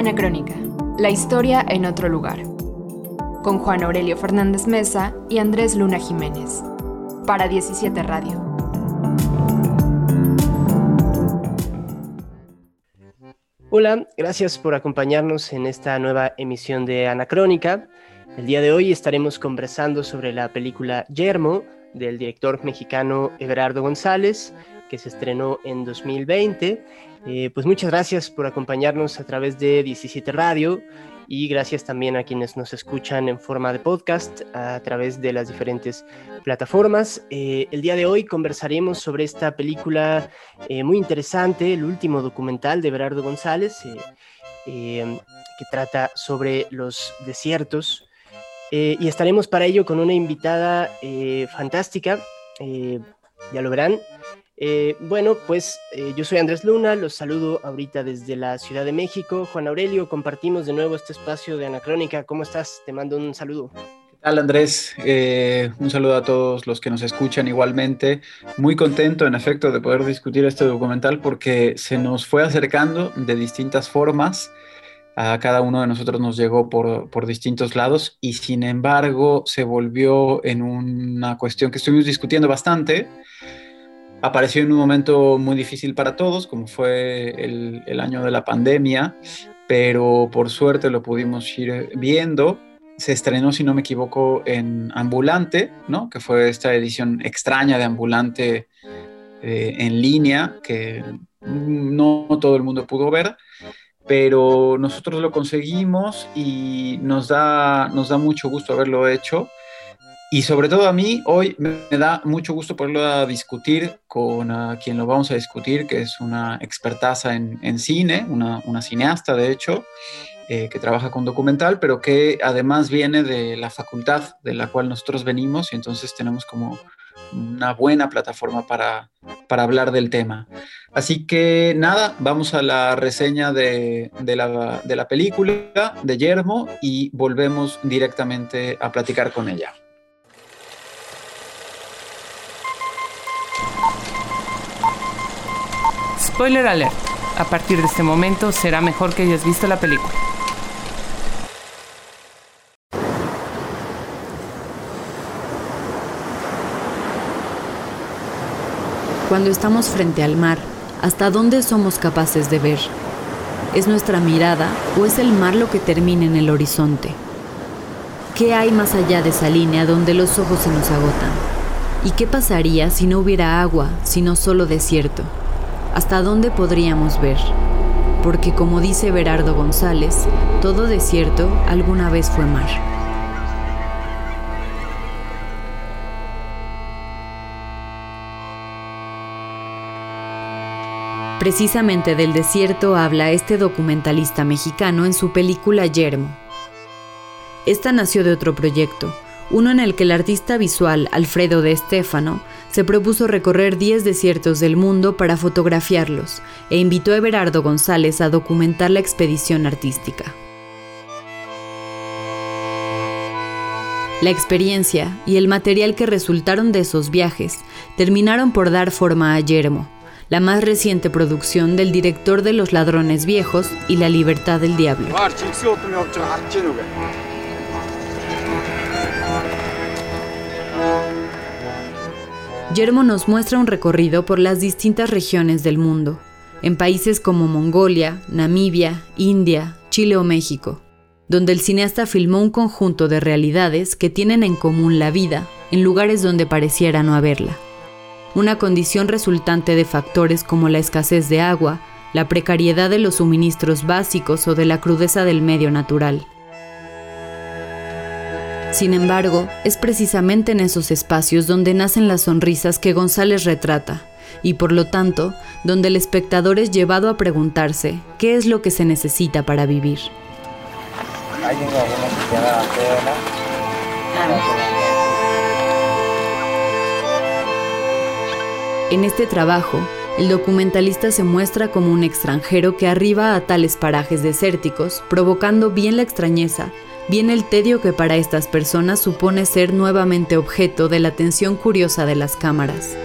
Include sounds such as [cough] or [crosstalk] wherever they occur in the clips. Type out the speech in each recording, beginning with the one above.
Anacrónica, la historia en otro lugar. Con Juan Aurelio Fernández Mesa y Andrés Luna Jiménez. Para 17 Radio. Hola, gracias por acompañarnos en esta nueva emisión de Anacrónica. El día de hoy estaremos conversando sobre la película Yermo del director mexicano Everardo González, que se estrenó en 2020. Eh, pues muchas gracias por acompañarnos a través de 17 Radio y gracias también a quienes nos escuchan en forma de podcast a través de las diferentes plataformas. Eh, el día de hoy conversaremos sobre esta película eh, muy interesante, el último documental de Berardo González, que trata sobre los desiertos. y estaremos para ello con una invitada fantástica, ya lo verán, eh, bueno, pues eh, yo soy Andrés Luna, los saludo ahorita desde la Ciudad de México. Juan Aurelio, compartimos de nuevo este espacio de Anacrónica. ¿Cómo estás? Te mando un saludo. ¿Qué tal, Andrés? Eh, un saludo a todos los que nos escuchan igualmente. Muy contento, en efecto, de poder discutir este documental porque se nos fue acercando de distintas formas. A cada uno de nosotros nos llegó por, por distintos lados y sin embargo se volvió en una cuestión que estuvimos discutiendo bastante apareció en un momento muy difícil para todos, como fue el, año de la pandemia, pero por suerte lo pudimos ir viendo. Se estrenó, si no me equivoco, en Ambulante, ¿no? que fue esta edición extraña de Ambulante eh, en línea, que no todo el mundo pudo ver, pero nosotros lo conseguimos y nos da, nos da mucho gusto haberlo hecho y sobre todo a mí hoy me da mucho gusto poderlo discutir con quien lo vamos a discutir, que es una expertaza en, en cine, una, una, cineasta de hecho, eh, que trabaja con documental, pero que además viene de la facultad de la cual nosotros venimos y entonces tenemos como una buena plataforma para, para hablar del tema. Así que nada, vamos a la reseña de, de, la, de la película de Yermo y volvemos directamente a platicar con ella. Spoiler alert. A partir de este momento será mejor que hayas visto la película. Cuando estamos frente al mar, ¿hasta dónde somos capaces de ver? ¿Es nuestra mirada o es el mar lo que termina en el horizonte? ¿Qué hay más allá de esa línea donde los ojos se nos agotan? ¿Y qué pasaría si no hubiera agua, sino solo desierto? ¿Hasta dónde podríamos ver? Porque como dice Berardo González, todo desierto alguna vez fue mar. Precisamente del desierto habla este documentalista mexicano en su película Yermo. Esta nació de otro proyecto, uno en el que el artista visual Alfredo de Stefano se propuso recorrer 10 desiertos del mundo para fotografiarlos e invitó a Everardo González a documentar la expedición artística. La experiencia y el material que resultaron de esos viajes terminaron por dar forma a Yermo, la más reciente producción del director de Los Ladrones Viejos y La Libertad del Diablo. Yermo nos muestra un recorrido por las distintas regiones del mundo, en países como Mongolia, Namibia, India, Chile o México, donde el cineasta filmó un conjunto de realidades que tienen en común la vida en lugares donde pareciera no haberla. Una condición resultante de factores como la escasez de agua, la precariedad de los suministros básicos o de la crudeza del medio natural. Sin embargo, es precisamente en esos espacios donde nacen las sonrisas que González retrata, y por lo tanto, donde el espectador es llevado a preguntarse qué es lo que se necesita para vivir. En este trabajo, el documentalista se muestra como un extranjero que arriba a tales parajes desérticos, provocando bien la extrañeza, viene el tedio que para estas personas supone ser nuevamente objeto de la atención curiosa de las cámaras.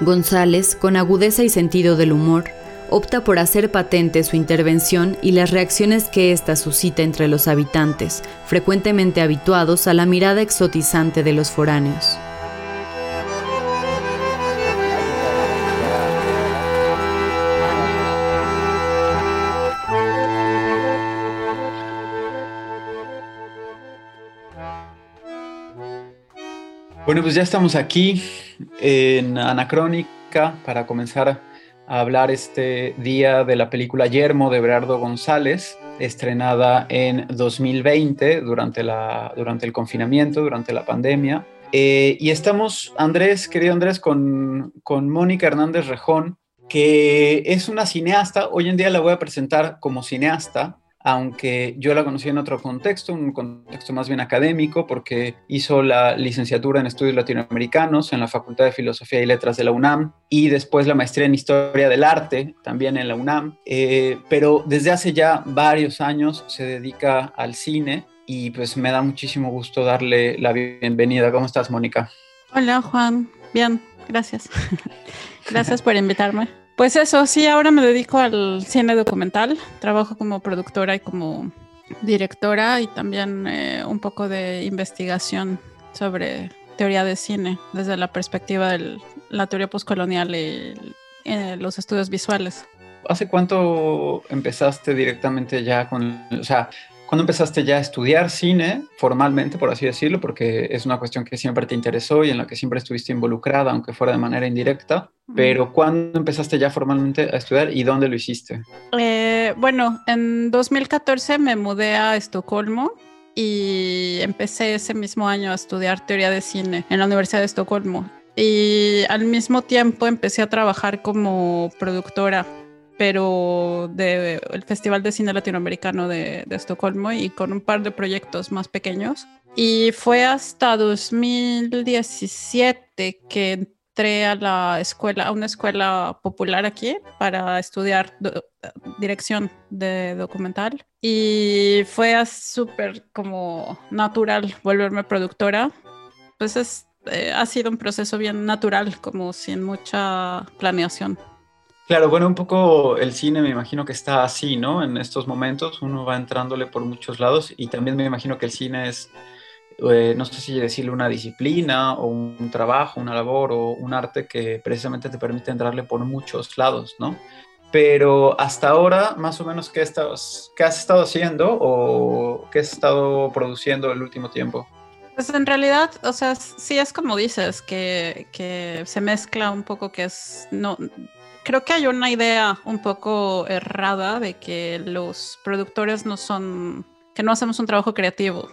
González, con agudeza y sentido del humor, opta por hacer patente su intervención y las reacciones que ésta suscita entre los habitantes, frecuentemente habituados a la mirada exotizante de los foráneos. Bueno, pues ya estamos aquí en Anacrónica para comenzar a hablar este día de la película Yermo de Berardo González, estrenada en 2020 durante, la, durante el confinamiento, durante la pandemia. Eh, y estamos, Andrés, querido Andrés, con, con Mónica Hernández Rejón, que es una cineasta. Hoy en día la voy a presentar como cineasta, aunque yo la conocí en otro contexto, un contexto más bien académico, porque hizo la licenciatura en estudios latinoamericanos en la Facultad de Filosofía y Letras de la UNAM y después la maestría en Historia del Arte también en la UNAM, eh, pero desde hace ya varios años se dedica al cine y pues me da muchísimo gusto darle la bienvenida. ¿Cómo estás, Mónica? Hola, Juan. Bien, gracias. [laughs] gracias por invitarme. Pues eso, sí, ahora me dedico al cine documental. Trabajo como productora y como directora y también eh, un poco de investigación sobre teoría de cine desde la perspectiva de la teoría postcolonial y eh, los estudios visuales. ¿Hace cuánto empezaste directamente ya con, o sea, ¿Cuándo empezaste ya a estudiar cine formalmente, por así decirlo? Porque es una cuestión que siempre te interesó y en la que siempre estuviste involucrada, aunque fuera de manera indirecta. Pero ¿cuándo empezaste ya formalmente a estudiar y dónde lo hiciste? Eh, bueno, en 2014 me mudé a Estocolmo y empecé ese mismo año a estudiar teoría de cine en la Universidad de Estocolmo. Y al mismo tiempo empecé a trabajar como productora pero del Festival de Cine Latinoamericano de, Estocolmo y con un par de proyectos más pequeños. Y fue hasta 2017 que entré a la escuela, a una escuela popular aquí para estudiar dirección de documental. Y fue súper como natural volverme productora. Pues es, eh, ha sido un proceso bien natural, como sin mucha planeación. Claro, bueno, un poco el cine me imagino que está así, ¿no? En estos momentos uno va entrándole por muchos lados y también me imagino que el cine es, eh, no sé si decirle una disciplina o un trabajo, una labor o un arte que precisamente te permite entrarle por muchos lados, ¿no? Pero hasta ahora, más o menos, ¿qué, estás, qué has estado haciendo o qué has estado produciendo el último tiempo? Pues en realidad, o sea, sí es como dices, que, que se mezcla un poco que es, no, creo que hay una idea un poco errada de que los productores no son, que no hacemos un trabajo creativo,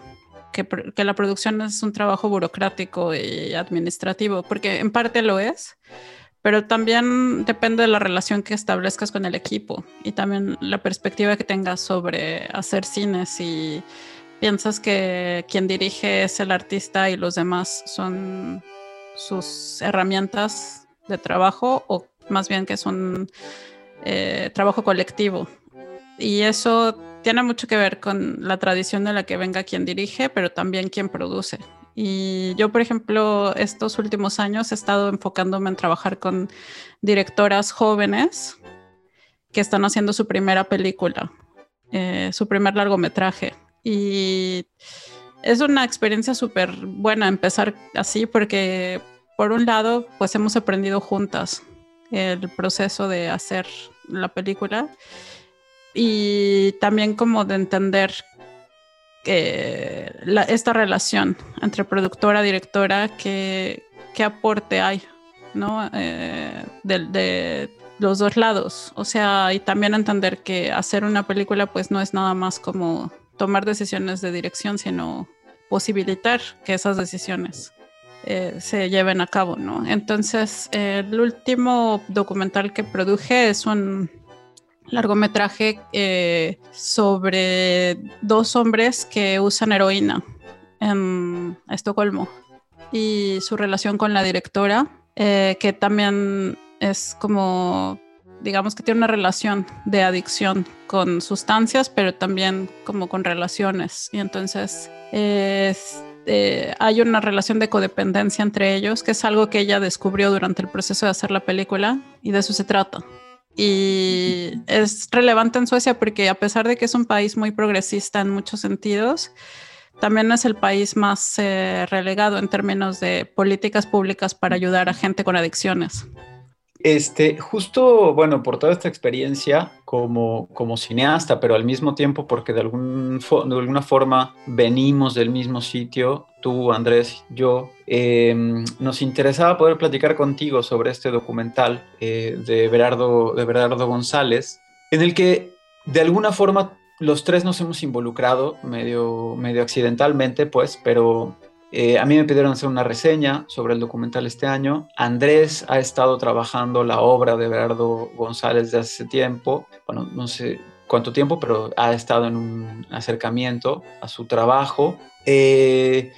que, que, la producción es un trabajo burocrático y administrativo, porque en parte lo es, pero también depende de la relación que establezcas con el equipo y también la perspectiva que tengas sobre hacer cine. Si piensas que quien dirige es el artista y los demás son sus herramientas de trabajo o más bien que es un eh, trabajo colectivo. Y eso tiene mucho que ver con la tradición de la que venga quien dirige, pero también quien produce. Y yo, por ejemplo, estos últimos años he estado enfocándome en trabajar con directoras jóvenes que están haciendo su primera película, eh, su primer largometraje. Y es una experiencia súper buena empezar así porque, por un lado, pues hemos aprendido juntas el proceso de hacer la película y también como de entender esta relación entre productora, directora, qué, qué aporte hay, ¿no? Eh, de, los dos lados. O sea, y también entender que hacer una película pues no es nada más como tomar decisiones de dirección, sino posibilitar que esas decisiones eh, se lleven a cabo, ¿no? Entonces, el último documental que produje es un largometraje eh, sobre dos hombres que usan heroína en Estocolmo y su relación con la directora, eh, que también es como, digamos que tiene una relación de adicción con sustancias, pero también como con relaciones. Y entonces es eh, hay una relación de codependencia entre ellos, que es algo que ella descubrió durante el proceso de hacer la película y de eso se trata. y es relevante en Suecia porque a pesar de que es un país muy progresista en muchos sentidos, también es el país más eh, relegado en términos de políticas públicas para ayudar a gente con adicciones. Este, justo, bueno, por toda esta experiencia como, como cineasta, pero al mismo tiempo porque de, algún de alguna forma venimos del mismo sitio, tú, Andrés, yo, em, nos interesaba poder platicar contigo sobre este documental eh, de, Berardo, de Berardo González, en el que de alguna forma los tres nos hemos involucrado medio, medio accidentalmente, pues, pero eh, a mí me pidieron hacer una reseña sobre el documental este año. Andrés ha estado trabajando la obra de Berardo González de hace tiempo. Bueno, no sé cuánto tiempo, pero ha estado en un acercamiento a su trabajo. Eh,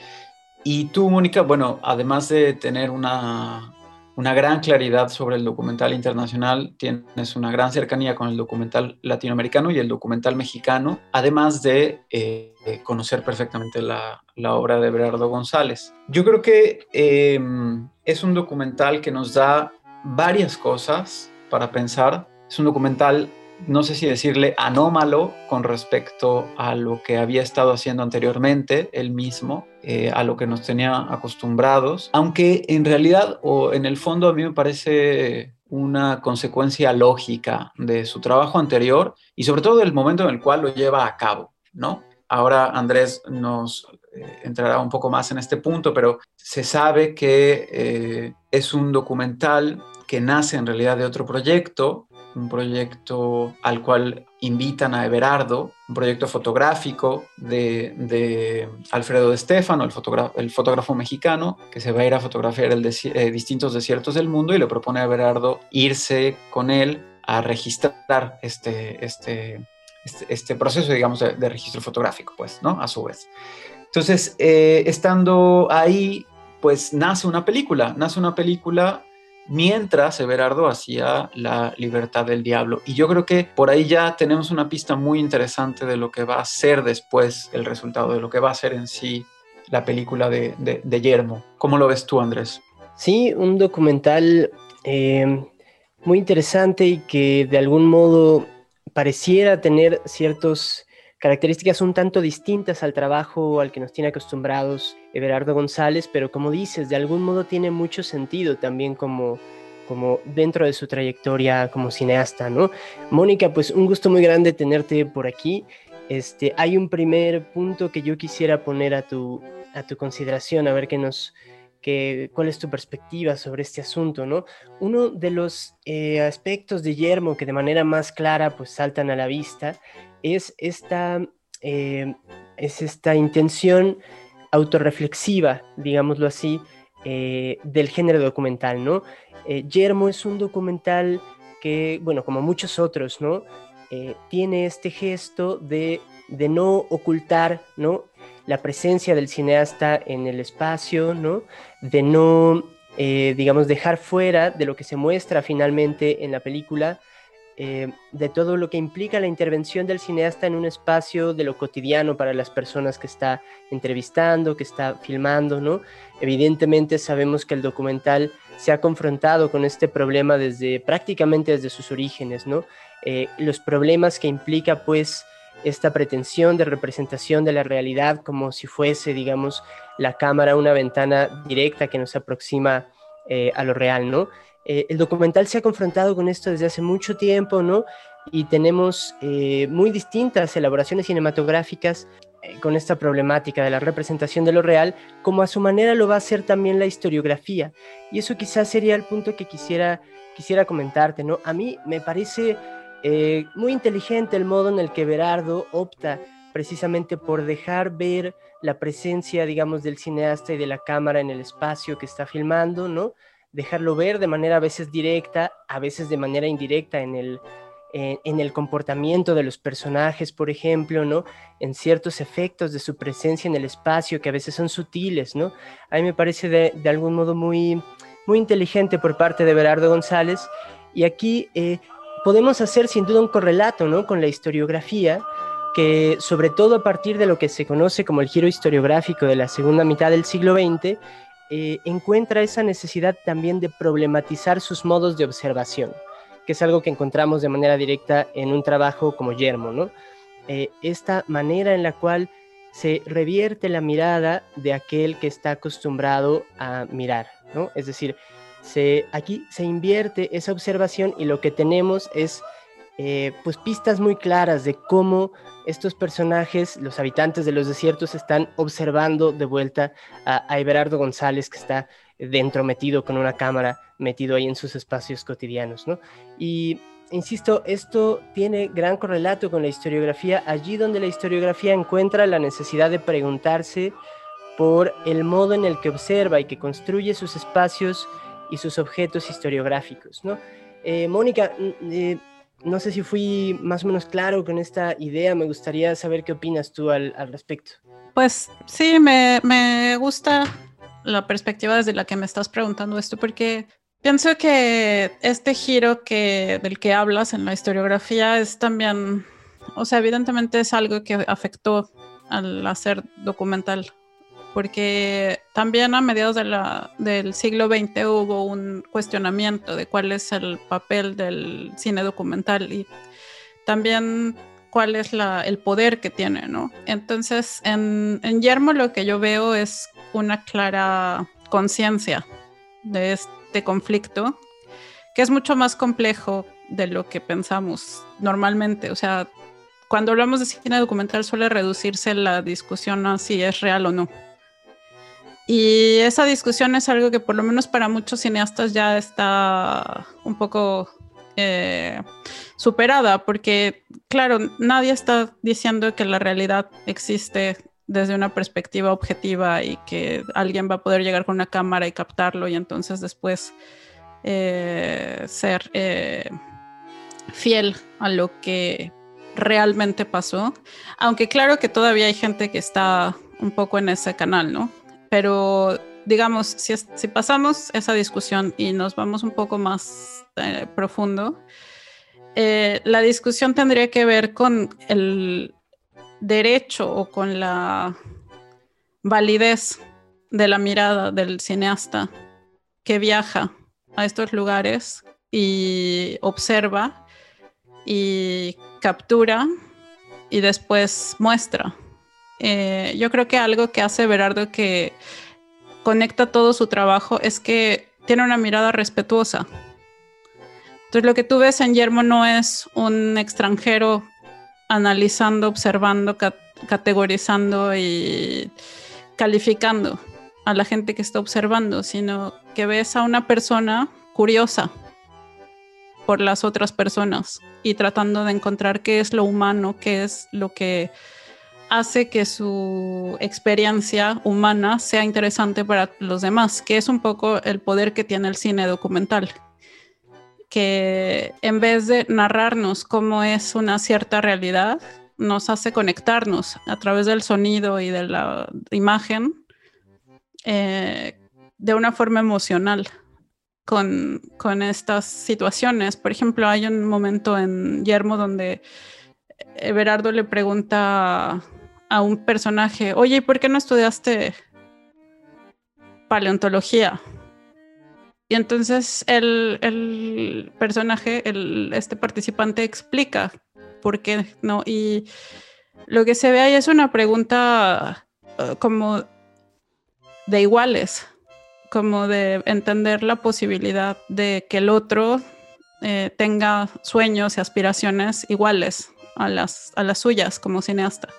y tú, Mónica, bueno, además de tener una, una gran claridad sobre el documental internacional, tienes una gran cercanía con el documental latinoamericano y el documental mexicano, además de eh, conocer perfectamente la, obra de Berardo González. Yo creo que em, es un documental que nos da varias cosas para pensar. Es un documental no sé si decirle anómalo con respecto a lo que había estado haciendo anteriormente él mismo, eh, a lo que nos tenía acostumbrados, aunque en realidad o en el fondo a mí me parece una consecuencia lógica de su trabajo anterior y sobre todo del momento en el cual lo lleva a cabo, ¿no? Ahora Andrés nos eh, entrará un poco más en este punto, pero se sabe que eh, es un documental que nace en realidad de otro proyecto un proyecto al cual invitan a Everardo, un proyecto fotográfico de, Alfredo de Stefano, el, fotógrafo mexicano, que se va a ir a fotografiar eh, distintos desiertos del mundo y le propone a Everardo irse con él a registrar este, este, este, este proceso, digamos, de, registro fotográfico, pues, ¿no? A su vez. Entonces, eh, estando ahí, pues nace una película, nace una película mientras Everardo hacía la libertad del diablo. Y yo creo que por ahí ya tenemos una pista muy interesante de lo que va a ser después el resultado, de lo que va a ser en sí la película de, de, Yermo. ¿Cómo lo ves tú, Andrés? Sí, un documental eh, muy interesante y que de algún modo pareciera tener ciertos características un tanto distintas al trabajo al que nos tiene acostumbrados Everardo González, pero como dices, de algún modo tiene mucho sentido también como, como dentro de su trayectoria como cineasta, ¿no? Mónica, pues un gusto muy grande tenerte por aquí. Este, hay un primer punto que yo quisiera poner a tu, a tu consideración, a ver qué nos, cuál es tu perspectiva sobre este asunto, ¿no? Uno de los eh, aspectos de Yermo que de manera más clara pues saltan a la vista es esta, eh, es esta intención autorreflexiva, digámoslo así, eh, del género documental, ¿no? Yermo es un documental que, bueno, como muchos otros, ¿no? tiene este gesto de, de, no ocultar, ¿no? La presencia del cineasta en el espacio, ¿no? De no, digamos, dejar fuera de lo que se muestra finalmente en la película eh, de todo lo que implica la intervención del cineasta en un espacio de lo cotidiano para las personas que está entrevistando, que está filmando, ¿no? Evidentemente sabemos que el documental se ha confrontado con este problema desde prácticamente desde sus orígenes, ¿no? Eh, los problemas que implica pues esta pretensión de representación de la realidad como si fuese, digamos, la cámara una ventana directa que nos aproxima eh, a lo real, ¿no? Eh, el documental se ha confrontado con esto desde hace mucho tiempo, ¿no? Y tenemos eh, muy distintas elaboraciones cinematográficas con esta problemática de la representación de lo real, como a su manera lo va a hacer también la historiografía. Y eso quizás sería el punto que quisiera, quisiera comentarte, ¿no? A mí me parece muy inteligente el modo en el que Berardo opta precisamente por dejar ver la presencia, digamos, del cineasta y de la cámara en el espacio que está filmando, ¿no? dejarlo ver de manera a veces directa, a veces de manera indirecta en el, en, el comportamiento de los personajes, por ejemplo, ¿no? En ciertos efectos de su presencia en el espacio que a veces son sutiles, ¿no? A mí me parece de, de algún modo muy, muy inteligente por parte de Berardo González y aquí eh, podemos hacer sin duda un correlato, ¿no? Con la historiografía que sobre todo a partir de lo que se conoce como el giro historiográfico de la segunda mitad del siglo XX, eh, encuentra esa necesidad también de problematizar sus modos de observación. que es algo que encontramos de manera directa en un trabajo como Yermo, ¿no? Eh, esta manera en la cual se revierte la mirada de aquel que está acostumbrado a mirar, ¿no? Es decir, aquí se invierte esa observación y lo que tenemos es eh, pues pistas muy claras de cómo estos personajes, los habitantes de los desiertos, están observando de vuelta a, a Everardo González que está dentro metido con una cámara, metido ahí en sus espacios cotidianos, ¿no? Y insisto, esto tiene gran correlato con la historiografía, allí donde la historiografía encuentra la necesidad de preguntarse por el modo en el que observa y que construye sus espacios y sus objetos historiográficos, ¿no? Eh, Mónica, eh, no sé si fui más o menos claro con esta idea, me gustaría saber qué opinas tú al, al respecto. Pues sí, me, me gusta la perspectiva desde la que me estás preguntando esto, porque pienso que este giro que, del que hablas en la historiografía es también, o sea, evidentemente es algo que afectó al hacer documental, porque también a mediados del siglo XX hubo un cuestionamiento de cuál es el papel del cine documental y también cuál es la, el poder que tiene, ¿no? Entonces, en, en Yermo lo que yo veo es una clara conciencia de este conflicto, que es mucho más complejo de lo que pensamos normalmente. O sea, cuando hablamos de cine documental suele reducirse la discusión a si es real o no. Y esa discusión es algo que por lo menos para muchos cineastas ya está un poco eh, superada, porque claro, nadie está diciendo que la realidad existe desde una perspectiva objetiva y que alguien va a poder llegar con una cámara y captarlo y entonces después eh, ser eh, fiel a lo que realmente pasó. Aunque claro que todavía hay gente que está un poco en ese canal, ¿no? Pero digamos, si, pasamos esa discusión y nos vamos un poco más eh, profundo, la discusión tendría que ver con el, derecho o con la validez de la mirada del cineasta que viaja a estos lugares y observa y captura y después muestra. Eh, yo creo que algo que hace Berardo que conecta todo su trabajo es que tiene una mirada respetuosa. Entonces lo que tú ves en Yermo no es un extranjero analizando, observando, categorizando y calificando a la gente que está observando, sino que ves a una persona curiosa por las otras personas y tratando de encontrar qué es lo humano, qué es lo que hace que su experiencia humana sea interesante para los demás, que es un poco el poder que tiene el cine documental, que en vez de narrarnos cómo es una cierta realidad, nos hace conectarnos a través del sonido y de la imagen eh, de una forma emocional con, con, estas situaciones. Por ejemplo, hay un momento en Yermo donde Everardo le pregunta a un personaje, oye, ¿y por qué no estudiaste paleontología? Y entonces el, personaje, el, este participante explica por qué no. Y lo que se ve ahí es una pregunta uh, como de iguales, como de entender la posibilidad de que el otro eh, tenga sueños y aspiraciones iguales a las, a las suyas como cineasta.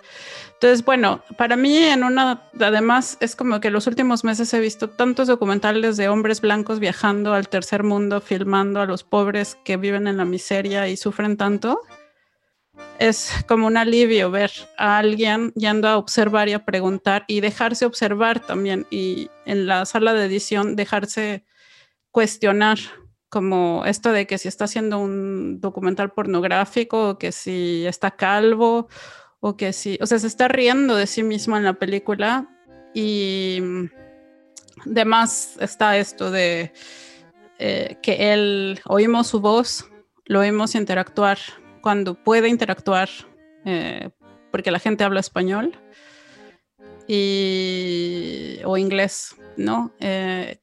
Entonces, bueno, para mí en una, además es como que los últimos meses he visto tantos documentales de hombres blancos viajando al tercer mundo, filmando a los pobres que viven en la miseria y sufren tanto. Es como un alivio ver a alguien yendo a observar y a preguntar y dejarse observar también y en la sala de edición dejarse cuestionar como esto de que si está haciendo un documental pornográfico o que si está calvo o que sí, o sea, se está riendo de sí mismo en la película y además está esto de eh, que él oímos su voz, lo oímos interactuar cuando puede interactuar, eh, porque la gente habla español y, o inglés, ¿no? Eh,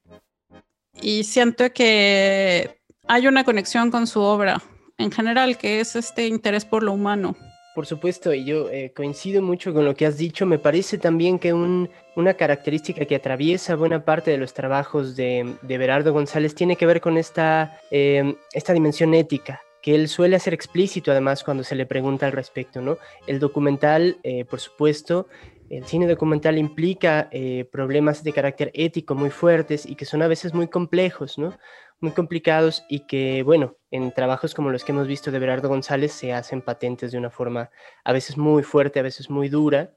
y siento que hay una conexión con su obra en general, que es este interés por lo humano. Por supuesto, y yo eh, coincido mucho con lo que has dicho. Me parece también que una característica que atraviesa buena parte de los trabajos de, Berardo González tiene que ver con esta, eh, esta dimensión ética que él suele hacer explícito además cuando se le pregunta al respecto, ¿no? El documental, eh, por supuesto, el cine documental implica problemas de carácter ético muy fuertes y que son a veces muy complejos, ¿no? muy complicados y que, bueno, en trabajos como los que hemos visto de Berardo González se hacen patentes de una forma a veces muy fuerte, a veces muy dura.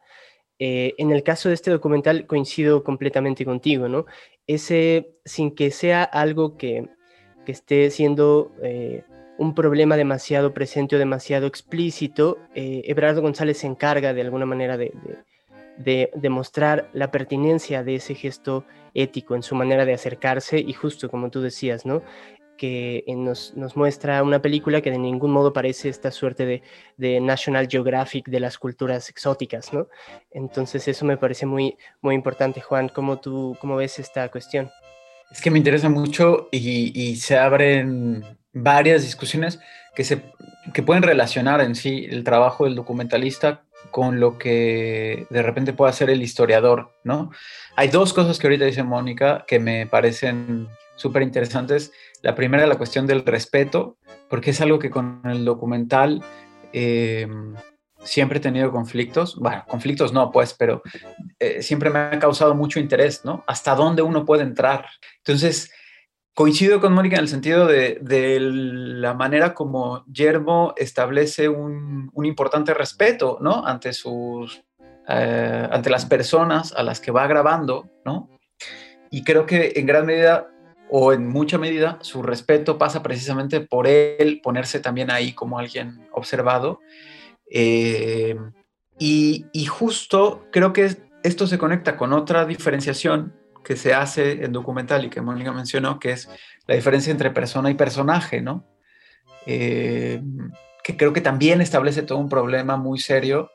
Eh, en el caso de este documental coincido completamente contigo, ¿no? Ese, sin que sea algo que, esté siendo eh, un problema demasiado presente o demasiado explícito, eh, González se encarga de alguna manera de demostrar la pertinencia de ese gesto ético en su manera de acercarse y justo como tú decías, ¿no? que nos, nos, muestra una película que de ningún modo parece esta suerte de, de, National Geographic de las culturas exóticas, ¿no? Entonces eso me parece muy, muy importante, Juan. ¿Cómo tú cómo ves esta cuestión? Es que me interesa mucho y, y se abren varias discusiones que, se, que pueden relacionar en sí el trabajo del documentalista con lo que de repente puede hacer el historiador, ¿no? Hay dos cosas que ahorita dice Mónica que me parecen súper interesantes. La primera, la cuestión del respeto, porque es algo que con el documental em, siempre he tenido conflictos. Bueno, conflictos no, pues, pero eh, siempre me ha causado mucho interés, ¿no? Hasta dónde uno puede entrar. Entonces, Coincido con Mónica en el sentido de, la manera como Yermo establece un, importante respeto, eh, ante las personas a las que va grabando. Y creo que en gran medida o en mucha medida su respeto pasa precisamente por él ponerse también ahí como alguien observado. Eh, y justo creo que esto se conecta con otra diferenciación que se hace en documental y que Mónica mencionó, que es la diferencia entre persona y personaje, ¿no? Eh, que creo que también establece todo un problema muy serio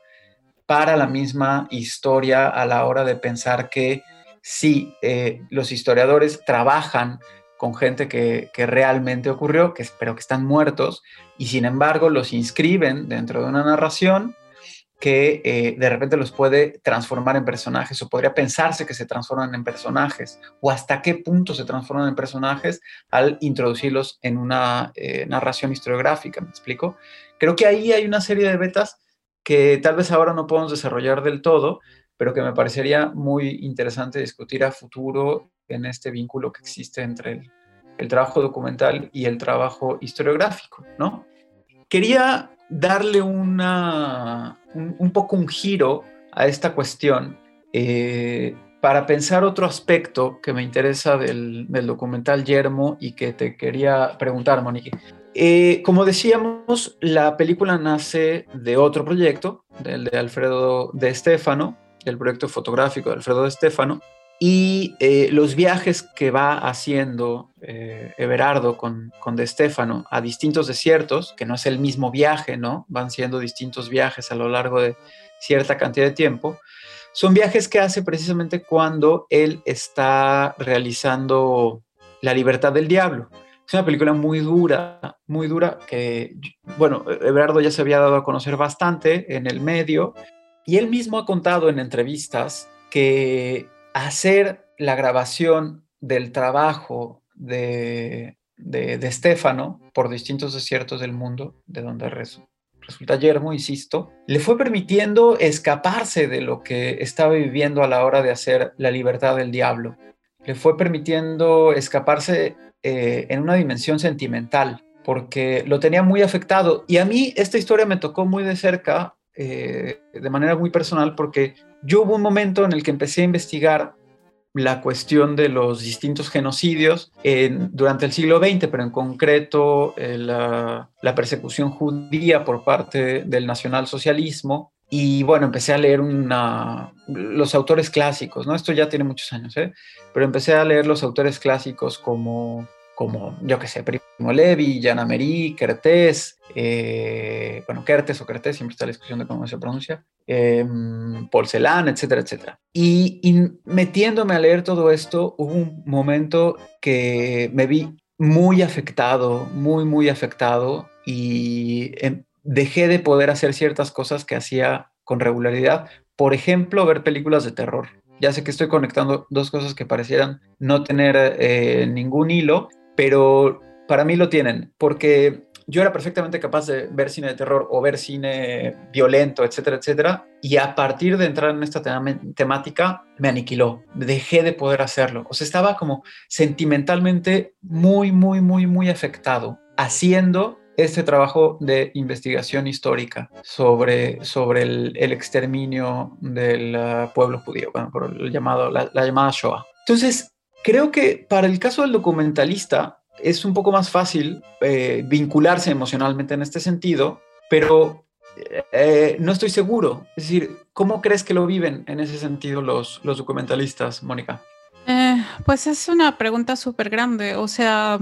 para la misma historia a la hora de pensar que sí, eh, los historiadores trabajan con gente que, realmente ocurrió, que, pero que están muertos, y sin embargo los inscriben dentro de una narración que eh, de repente los puede transformar en personajes o podría pensarse que se transforman en personajes o hasta qué punto se transforman en personajes al introducirlos en una eh, narración historiográfica, ¿me explico? Creo que ahí hay una serie de betas que tal vez ahora no podemos desarrollar del todo, pero que me parecería muy interesante discutir a futuro en este vínculo que existe entre el, el trabajo documental y el trabajo historiográfico, ¿no? Quería darle una, un, poco un giro a esta cuestión eh, para pensar otro aspecto que me interesa del, documental Yermo y que te quería preguntar, Monique. Eh, como decíamos, la película nace de otro proyecto, del de Alfredo de Estefano, el proyecto fotográfico de Alfredo de Estefano, y eh, los viajes que va haciendo eh, Everardo con, con De Stefano a distintos desiertos, que no es el mismo viaje, ¿no? Van siendo distintos viajes a lo largo de cierta cantidad de tiempo. Son viajes que hace precisamente cuando él está realizando La libertad del diablo. Es una película muy dura, muy dura, que, bueno, Everardo ya se había dado a conocer bastante en el medio, y él mismo ha contado en entrevistas que hacer la grabación del trabajo de, de, Stefano por distintos desiertos del mundo, de donde resulta yermo, insisto, le fue permitiendo escaparse de lo que estaba viviendo a la hora de hacer la libertad del diablo. Le fue permitiendo escaparse eh, en una dimensión sentimental, porque lo tenía muy afectado. Y a mí esta historia me tocó muy de cerca, eh, de manera muy personal, porque yo hubo un momento en el que empecé a investigar la cuestión de los distintos genocidios durante el siglo XX, pero en concreto eh, la, persecución judía por parte del nacionalsocialismo. Y bueno, empecé a leer una, los autores clásicos, ¿no? Esto ya tiene muchos años, ¿eh? Pero empecé a leer los autores clásicos como como, yo que sé, Primo Levi, Jan Amery, Kertész, eh, bueno, Kertész o Kertész, siempre está la discusión de cómo se pronuncia, eh, Porcelán, etcétera, etcétera. Y, metiéndome a leer todo esto, hubo un momento que me vi muy afectado, muy, muy afectado y em, dejé de poder hacer ciertas cosas que hacía con regularidad. Por ejemplo, ver películas de terror. Ya sé que estoy conectando dos cosas que parecieran no tener eh, ningún hilo, pero para mí lo tienen, porque yo era perfectamente capaz de ver cine de terror o ver cine violento, etcétera, etcétera, y a partir de entrar en esta temática me aniquiló, dejé de poder hacerlo, o sea, estaba como sentimentalmente muy, muy, muy, muy afectado haciendo este trabajo de investigación histórica sobre, sobre el, exterminio del uh, pueblo judío, bueno, por el llamado, la, la llamada Shoah. Entonces, creo que para el caso del documentalista, es un poco más fácil eh, vincularse emocionalmente en este sentido, pero eh, no estoy seguro. Es decir, ¿cómo crees que lo viven en ese sentido los, documentalistas, Mónica? Eh, pues es una pregunta súper grande. O sea,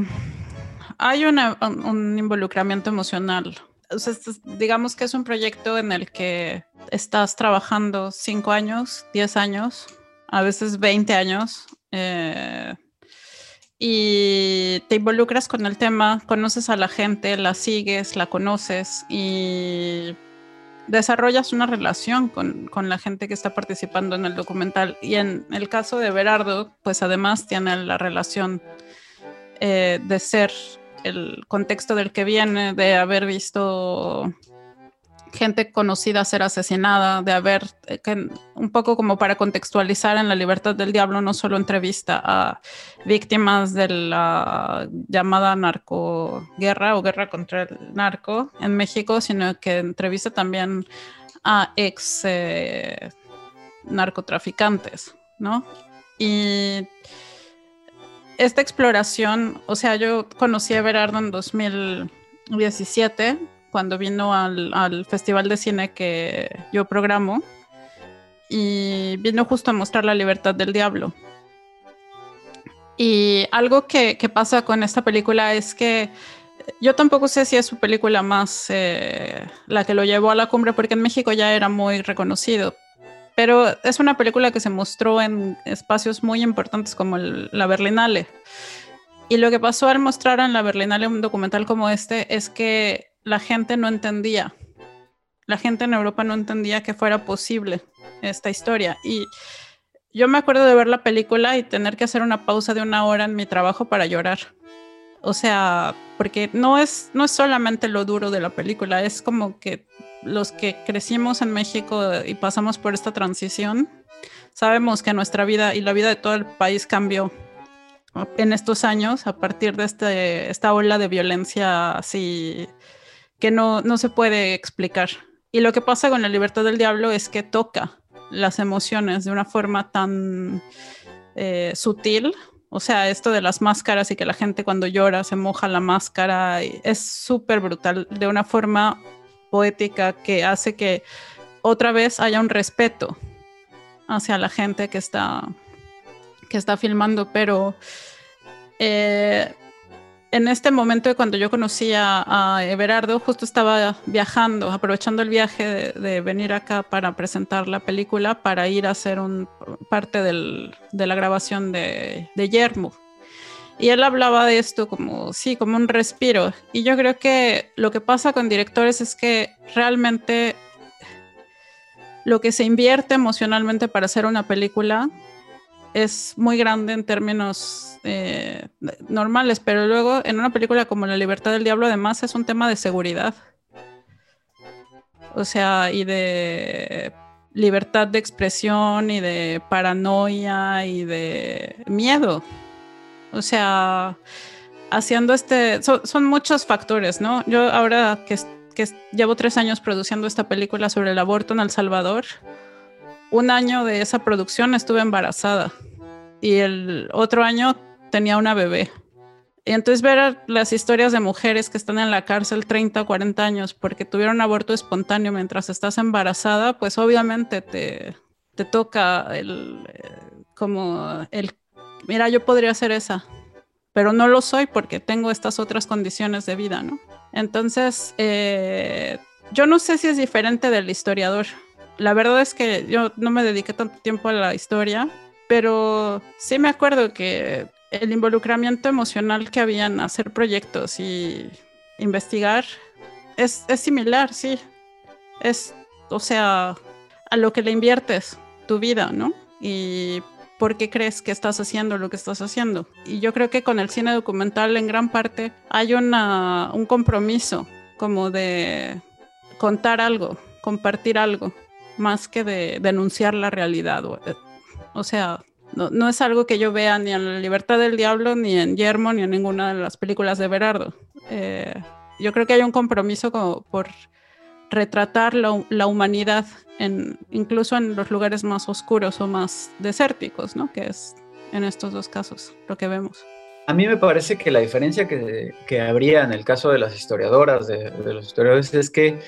hay un involucramiento emocional. O sea, digamos que es un proyecto en el que estás trabajando cinco años, diez años, a veces 20 años y te involucras con el tema, conoces a la gente, la sigues, la conoces y desarrollas una relación con, con, la gente que está participando en el documental. Y en el caso de Berardo, pues además tiene la relación eh, de ser el contexto del que viene, de haber visto gente conocida ser asesinada, de haber, eh, un poco como para contextualizar en la libertad del diablo, no solo entrevista a víctimas de la llamada narcoguerra o guerra contra el narco en México, sino que entrevista también a ex eh, narcotraficantes, ¿no? Y esta exploración, o sea, yo conocí a Berardo en 2017 cuando vino al, festival de cine que yo programo y vino justo a mostrar la libertad del diablo. Y algo que, pasa con esta película es que yo tampoco sé si es su película más eh, la que lo llevó a la cumbre, porque en México ya era muy reconocido. Pero es una película que se mostró en espacios muy importantes como la Berlinale. Y lo que pasó al mostrar en la Berlinale un documental como este es que la gente no entendía. La gente en Europa no entendía que fuera posible esta historia. Y yo me acuerdo de ver la película y tener que hacer una pausa de una hora en mi trabajo para llorar. O sea, porque no es, no es solamente lo duro de la película, es como que los que crecimos en México y pasamos por esta transición, sabemos que nuestra vida y la vida de todo el país cambió en estos años a partir de este, esta ola de violencia así que no, no se puede explicar. Y lo que pasa con la libertad del diablo es que toca las emociones de una forma tan eh, sutil. O sea, esto de las máscaras y que la gente cuando llora se moja la máscara, es súper brutal, de una forma poética que hace que otra vez haya un respeto hacia la gente que está, que está filmando, pero eh, en este momento de cuando yo conocí a, Everardo, justo estaba viajando, aprovechando el viaje de, venir acá para presentar la película, para ir a hacer un, parte de la grabación de, de Yermo. Y él hablaba de esto como, sí, como un respiro. Y yo creo que lo que pasa con directores es que realmente lo que se invierte emocionalmente para hacer una película es muy grande en términos eh, normales, pero luego en una película como La libertad del diablo además es un tema de seguridad. O sea, y de libertad de expresión y de paranoia y de miedo. O sea, haciendo este, son muchos factores, ¿no? Yo ahora que, que llevo tres años produciendo esta película sobre el aborto en El Salvador, un año de esa producción estuve embarazada y el otro año tenía una bebé. Y entonces ver las historias de mujeres que están en la cárcel 30 o 40 años porque tuvieron aborto espontáneo mientras estás embarazada, pues obviamente te, te toca el, eh, como el, mira, yo podría ser esa, pero no lo soy porque tengo estas otras condiciones de vida, ¿no? Entonces, eh, yo no sé si es diferente del historiador la verdad es que yo no me dediqué tanto tiempo a la historia, pero sí me acuerdo que el involucramiento emocional que había en hacer proyectos y investigar es, es similar, sí. Es, o sea, a lo que le inviertes tu vida, ¿no? Y por qué crees que estás haciendo lo que estás haciendo. Y yo creo que con el cine documental en gran parte hay una, un compromiso como de contar algo, compartir algo, más que de denunciar la realidad. O sea, no, es algo que yo vea ni en La Libertad del Diablo, ni en Yermo, ni en ninguna de las películas de Berardo. Eh, yo creo que hay un compromiso como por retratar la, humanidad, en, incluso en los lugares más oscuros o más desérticos, ¿no? Que es en estos dos casos lo que vemos. A mí me parece que la diferencia que, habría en el caso de las historiadoras, de, los historiadores, es que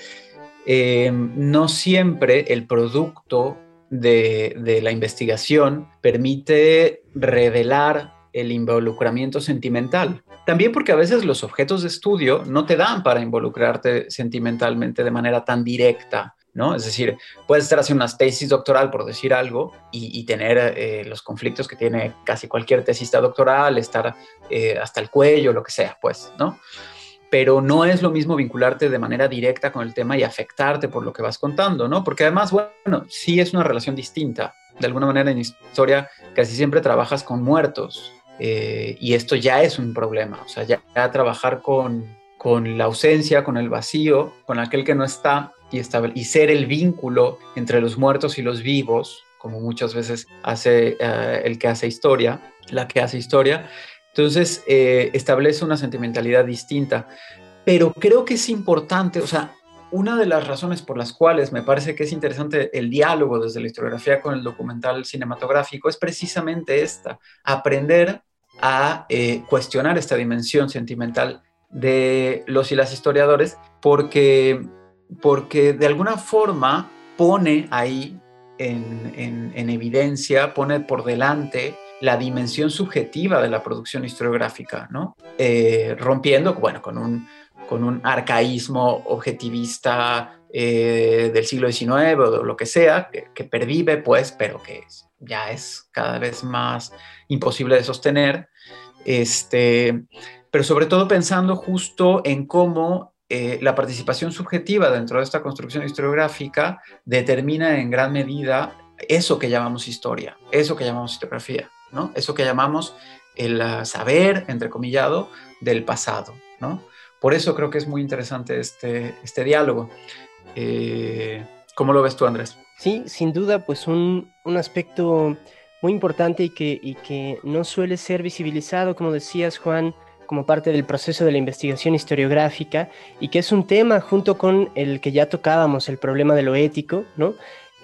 eh, no siempre el producto de, la investigación permite revelar el involucramiento sentimental. También porque a veces los objetos de estudio no te dan para involucrarte sentimentalmente de manera tan directa, ¿no? Es decir, puedes estar haciendo una tesis doctoral, por decir algo, y, tener eh, los conflictos que tiene casi cualquier tesista doctoral, estar eh, hasta el cuello, lo que sea, pues, ¿no? Pero no es lo mismo vincularte de manera directa con el tema y afectarte por lo que vas contando, ¿no? Porque además, bueno, sí es una relación distinta. De alguna manera en historia casi siempre trabajas con muertos eh, y esto ya es un problema, o sea, ya, trabajar con, con, la ausencia, con el vacío, con aquel que no está y, y ser el vínculo entre los muertos y los vivos, como muchas veces hace eh, el que hace historia, la que hace historia, entonces, eh, establece una sentimentalidad distinta. Pero creo que es importante, o sea, una de las razones por las cuales me parece que es interesante el diálogo desde la historiografía con el documental cinematográfico es precisamente esta, aprender a eh, cuestionar esta dimensión sentimental de los y las historiadores, porque, porque de alguna forma pone ahí en, en evidencia, pone por delante la dimensión subjetiva de la producción historiográfica. Eh, rompiendo, bueno, con un, arcaísmo objetivista eh, del siglo XIX o lo que sea, que, pervive, pues, pero que ya es cada vez más imposible de sostener. Este, pero sobre todo pensando justo en cómo eh, la participación subjetiva dentro de esta construcción historiográfica determina en gran medida eso que llamamos historia, eso que llamamos historiografía. Eso que llamamos el ah, saber, entrecomillado, del pasado, ¿no? Por eso creo que es muy interesante este, este diálogo. Eh, ¿Cómo lo ves tú, Andrés? Sí, sin duda, pues un, aspecto muy importante y que, y que no suele ser visibilizado, como decías, Juan, como parte del proceso de la investigación historiográfica y que es un tema junto con el que ya tocábamos, el problema de lo ético, ¿no?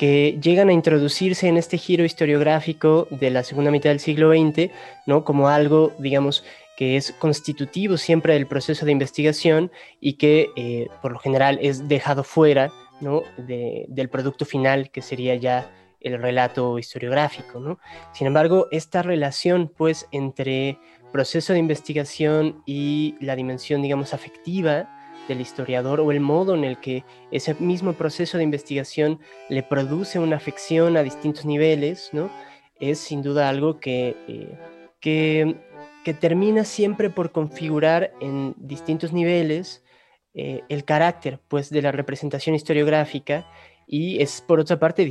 Que llegan a introducirse en este giro historiográfico de la segunda mitad del siglo XX, ¿no? Como algo, digamos, que es constitutivo siempre del proceso de investigación y que eh, por lo general es dejado fuera ¿no? del producto final que sería ya el relato historiográfico. Sin embargo, esta relación pues entre proceso de investigación y la dimensión digamos afectiva del historiador o el modo en el que ese mismo proceso de investigación le produce una afección a distintos niveles, ¿no? Es sin duda algo que, eh, que, que, termina siempre por configurar en distintos niveles eh, el carácter pues, de la representación historiográfica y es por otra parte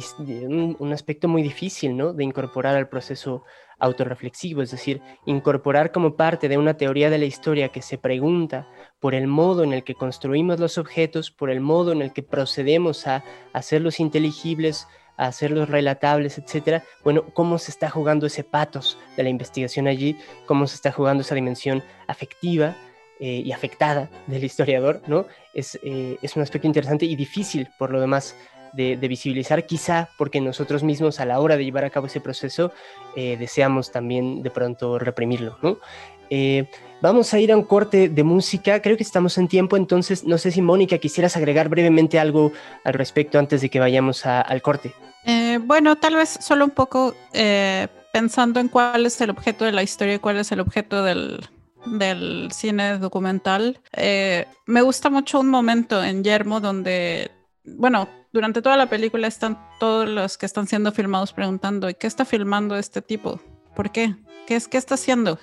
un, aspecto muy difícil ¿no? de incorporar al proceso autorreflexivo, es decir, incorporar como parte de una teoría de la historia que se pregunta por el modo en el que construimos los objetos, por el modo en el que procedemos a hacerlos inteligibles, a hacerlos relatables, etcétera. Bueno, cómo se está jugando ese patos de la investigación allí, cómo se está jugando esa dimensión afectiva eh, y afectada del historiador, ¿no? Es, eh, es un aspecto interesante y difícil, por lo demás, de, visibilizar, quizá porque nosotros mismos a la hora de llevar a cabo ese proceso eh, deseamos también de pronto reprimirlo. Eh, vamos a ir a un corte de música, creo que estamos en tiempo, entonces no sé si Mónica quisieras agregar brevemente algo al respecto antes de que vayamos al corte. Eh, bueno, tal vez solo un poco pensando en cuál es el objeto de la historia y cuál es el objeto del, del cine documental. me gusta mucho un momento en Yermo donde, bueno, durante toda la película están todos los que están siendo filmados preguntando, ¿y qué está filmando este tipo? ¿Por qué? ¿Qué es qué está haciendo?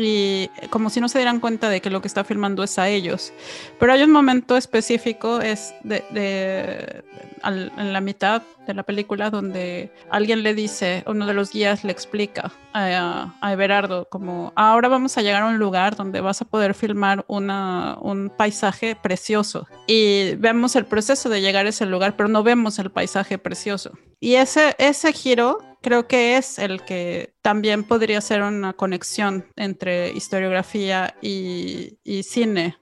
Y como si no se dieran cuenta de que lo que está filmando es a ellos. Pero hay un momento específico, es de, en la mitad de la película, donde alguien le dice, uno de los guías le explica a, a, Everardo, como ahora vamos a llegar a un lugar donde vas a poder filmar una, un paisaje precioso. Y vemos el proceso de llegar a ese lugar, pero no vemos el paisaje precioso. Y ese, ese giro creo que es el que también podría ser una conexión entre historiografía y, cine.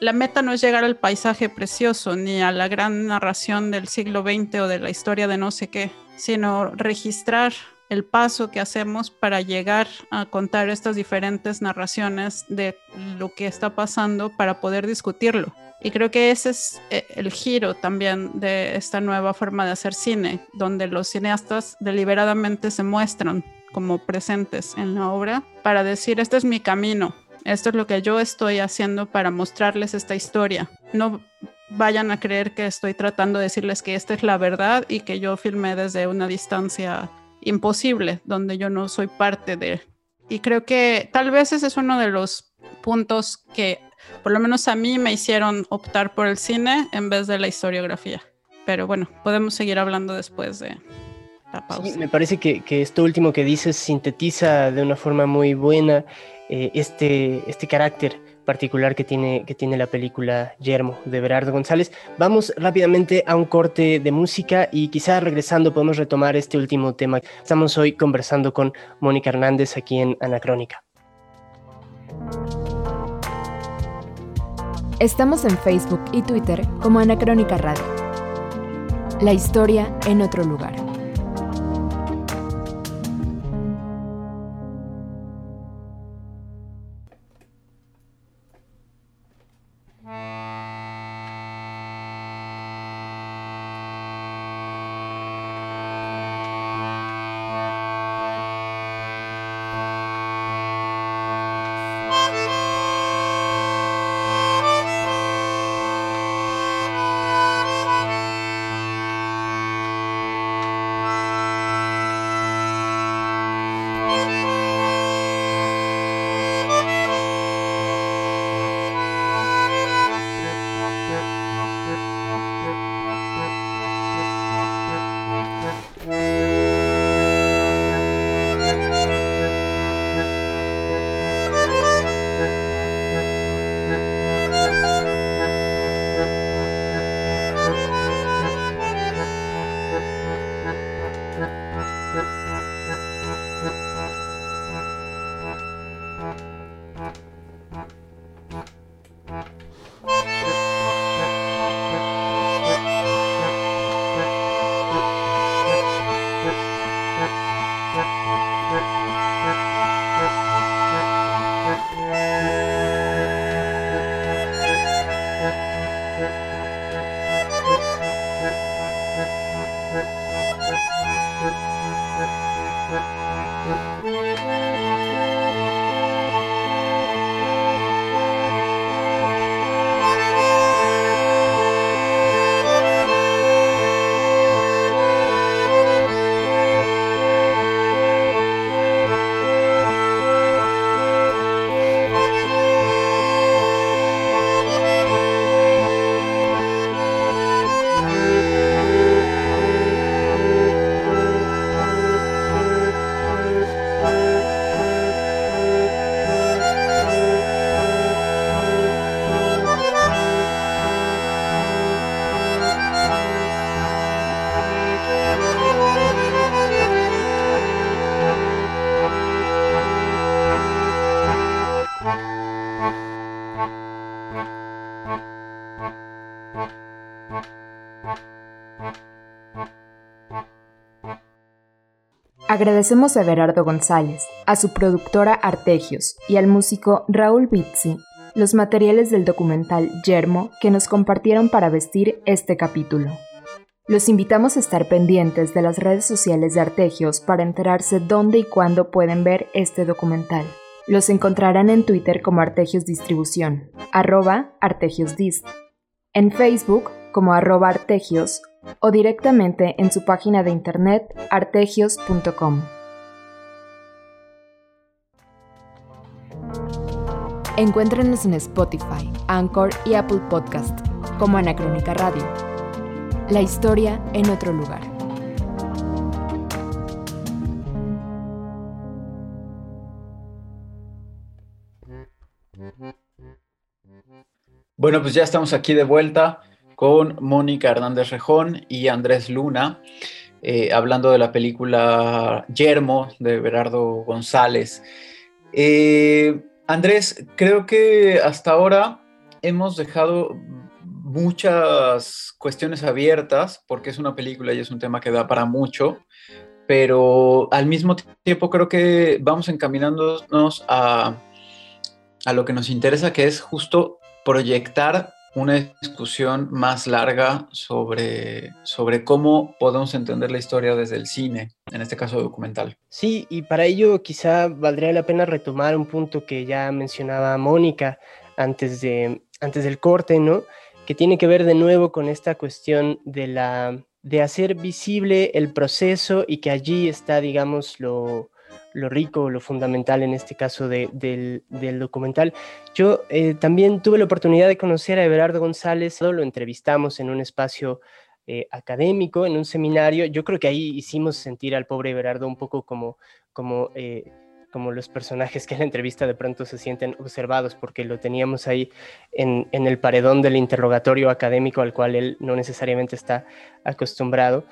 la meta no es llegar al paisaje precioso ni a la gran narración del siglo XX o de la historia de no sé qué, sino registrar el paso que hacemos para llegar a contar estas diferentes narraciones de lo que está pasando para poder discutirlo. Y creo que ese es eh, el giro también de esta nueva forma de hacer cine, donde los cineastas deliberadamente se muestran como presentes en la obra para decir, este es mi camino, esto es lo que yo estoy haciendo para mostrarles esta historia. No vayan a creer que estoy tratando de decirles que esta es la verdad y que yo filmé desde una distancia imposible, donde yo no soy parte de... Y creo que tal vez ese es uno de los puntos que por lo menos a mí me hicieron optar por el cine en vez de la historiografía. Pero bueno, podemos seguir hablando después de la pausa. Sí, me parece que, esto último que dices sintetiza de una forma muy buena eh, este, este carácter particular que tiene, que tiene la película Yermo de Berardo González. Vamos rápidamente a un corte de música y quizá regresando podemos retomar este último tema. Estamos hoy conversando con Mónica Hernández aquí en Anacrónica. Estamos en Facebook y Twitter como Anacrónica Radio. La historia en otro lugar. Agradecemos a Berardo González, a su productora Artegios y al músico Raúl Bizzi los materiales del documental Yermo que nos compartieron para vestir este capítulo. Los invitamos a estar pendientes de las redes sociales de Artegios para enterarse dónde y cuándo pueden ver este documental. Los encontrarán en Twitter como Artegios Distribución, arroba Artegiosdist, en Facebook como arroba Artegios o directamente en su página de internet artegios.com. Encuéntrenos en Spotify, Anchor y Apple Podcast como Anacrónica Radio. La historia en otro lugar. Bueno, pues ya estamos aquí de vuelta con Mónica Hernández Rejón y Andrés Luna, eh, hablando de la película Yermo de Berardo González. Eh, Andrés, creo que hasta ahora hemos dejado muchas cuestiones abiertas, porque es una película y es un tema que da para mucho, pero al mismo tiempo creo que vamos encaminándonos a, a lo que nos interesa, que es justo proyectar una discusión más larga sobre, sobre cómo podemos entender la historia desde el cine, en este caso documental. Sí, y para ello quizá valdría la pena retomar un punto que ya mencionaba Mónica antes, de, antes del corte, ¿no? Que tiene que ver de nuevo con esta cuestión de, la, de hacer visible el proceso y que allí está, digamos, lo, lo rico, lo fundamental en este caso del, documental. Yo eh, también tuve la oportunidad de conocer a Everardo González, lo entrevistamos en un espacio eh, académico, en un seminario. Yo creo que ahí hicimos sentir al pobre Everardo un poco como, como, eh, como los personajes que en la entrevista de pronto se sienten observados, porque lo teníamos ahí en, en el paredón del interrogatorio académico al cual él no necesariamente está acostumbrado.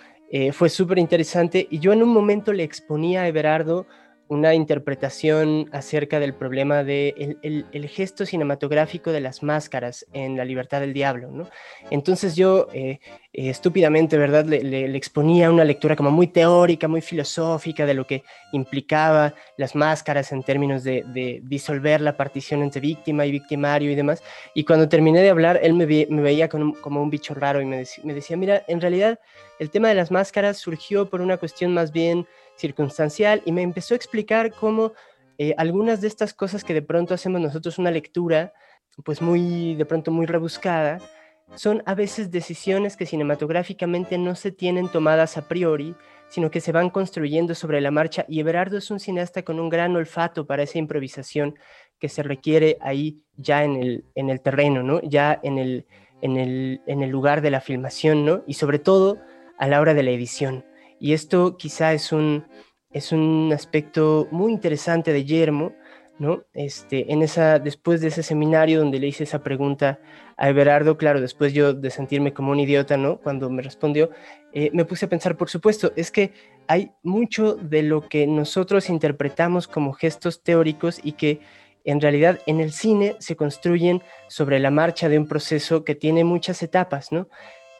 fue súper interesante y yo en un momento le exponía a Everardo una interpretación acerca del problema del de el, gesto cinematográfico de las máscaras en La libertad del diablo. ¿no? Entonces yo eh, eh, estúpidamente, ¿verdad?, le, exponía una lectura como muy teórica, muy filosófica de lo que implicaba las máscaras en términos de, disolver la partición entre víctima y victimario y demás. Y cuando terminé de hablar, él me, veía como un bicho raro y me, me decía, mira, en realidad el tema de las máscaras surgió por una cuestión más bien circunstancial y me empezó a explicar cómo eh, algunas de estas cosas que de pronto hacemos nosotros una lectura, pues muy, de pronto muy rebuscada, son a veces decisiones que cinematográficamente no se tienen tomadas a priori, sino que se van construyendo sobre la marcha. Y Everardo es un cineasta con un gran olfato para esa improvisación que se requiere ahí ya en el, en el terreno, ¿no? ya en el, en, el, en el lugar de la filmación, ¿no? y sobre todo a la hora de la edición. Y esto quizá es un, es un aspecto muy interesante de Yermo, ¿no? Este, en esa, después de ese seminario donde le hice esa pregunta a Everardo, claro, después yo de sentirme como un idiota, ¿no? Cuando me respondió, eh, me puse a pensar, por supuesto, es que hay mucho de lo que nosotros interpretamos como gestos teóricos y que en realidad en el cine se construyen sobre la marcha de un proceso que tiene muchas etapas, ¿no?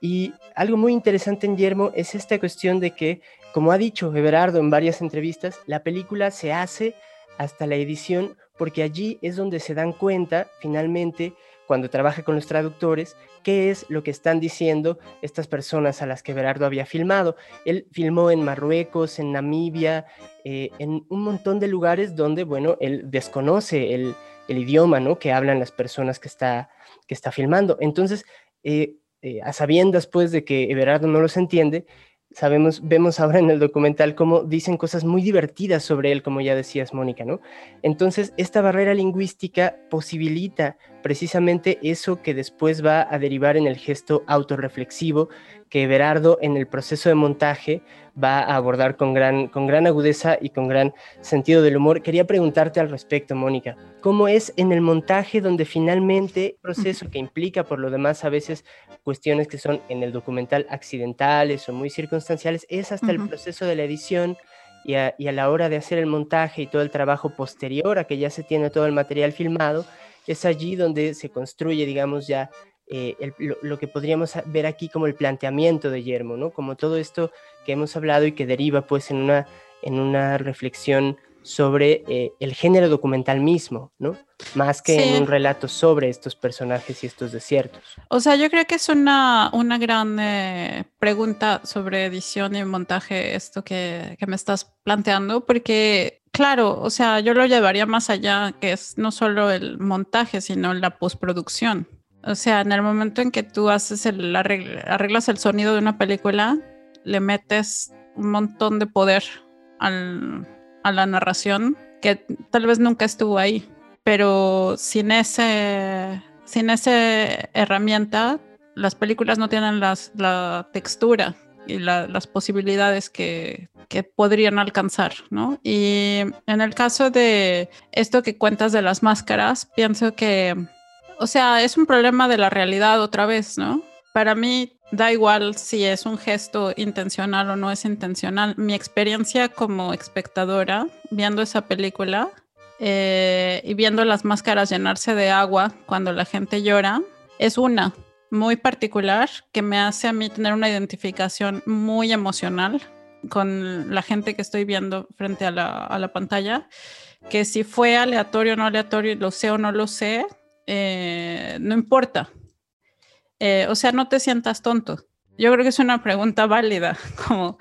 Y algo muy interesante en Yermo es esta cuestión de que, como ha dicho Everardo en varias entrevistas, la película se hace hasta la edición porque allí es donde se dan cuenta finalmente cuando trabaja con los traductores, qué es lo que están diciendo estas personas a las que Everardo había filmado. Él filmó en Marruecos, en Namibia, eh, en un montón de lugares donde, bueno, él desconoce el, idioma, ¿no? Que hablan las personas que está, que está filmando. Entonces, eh, eh, a sabiendas pues de que Everardo no los entiende, sabemos, vemos [laughs] ahora en el documental cómo dicen cosas muy divertidas sobre él, como ya decías, Mónica, ¿no? Entonces, esta barrera lingüística posibilita precisamente eso que después va a derivar en el gesto autorreflexivo que Everardo en el proceso de montaje va a abordar con gran, con gran agudeza y con gran sentido del humor. Quería preguntarte al respecto, Mónica, ¿cómo es en el montaje donde finalmente el proceso que implica por lo demás a veces cuestiones que son en el documental accidentales o muy circunstanciales, es hasta el proceso de la edición? Y a, y a la hora de hacer el montaje y todo el trabajo posterior a que ya se tiene todo el material filmado, es allí donde se construye, digamos, ya eh, lo, que podríamos ver aquí como el planteamiento de Yermo, ¿no? Como todo esto que hemos hablado y que deriva pues en una, en una reflexión sobre eh, el género documental mismo, ¿no? Más que en un relato sobre estos personajes y estos desiertos. O sea, yo creo que es una, una gran eh, pregunta sobre edición y montaje, esto que, que, me estás planteando, porque, claro, o sea, yo lo llevaría más allá, que es no solo el montaje, sino la postproducción. O sea, en el momento en que tú haces el arreglas el sonido de una película, le metes un montón de poder a la narración que tal vez nunca estuvo ahí, pero sin ese, sin esa herramienta, las películas no tienen la textura y las posibilidades que, que, podrían alcanzar, ¿no? Y en el caso de esto que cuentas de las máscaras, pienso que, o sea, es un problema de la realidad otra vez, ¿no? Para mí da igual si es un gesto intencional o no es intencional. Mi experiencia como espectadora viendo esa película eh, y viendo las máscaras llenarse de agua cuando la gente llora es una muy particular que me hace a mí tener una identificación muy emocional con la gente que estoy viendo frente a la, pantalla, que si fue aleatorio o no aleatorio, lo sé o no lo sé, eh, no importa. Eh, o sea, no te sientas tonto. Yo creo que es una pregunta válida, [laughs] como,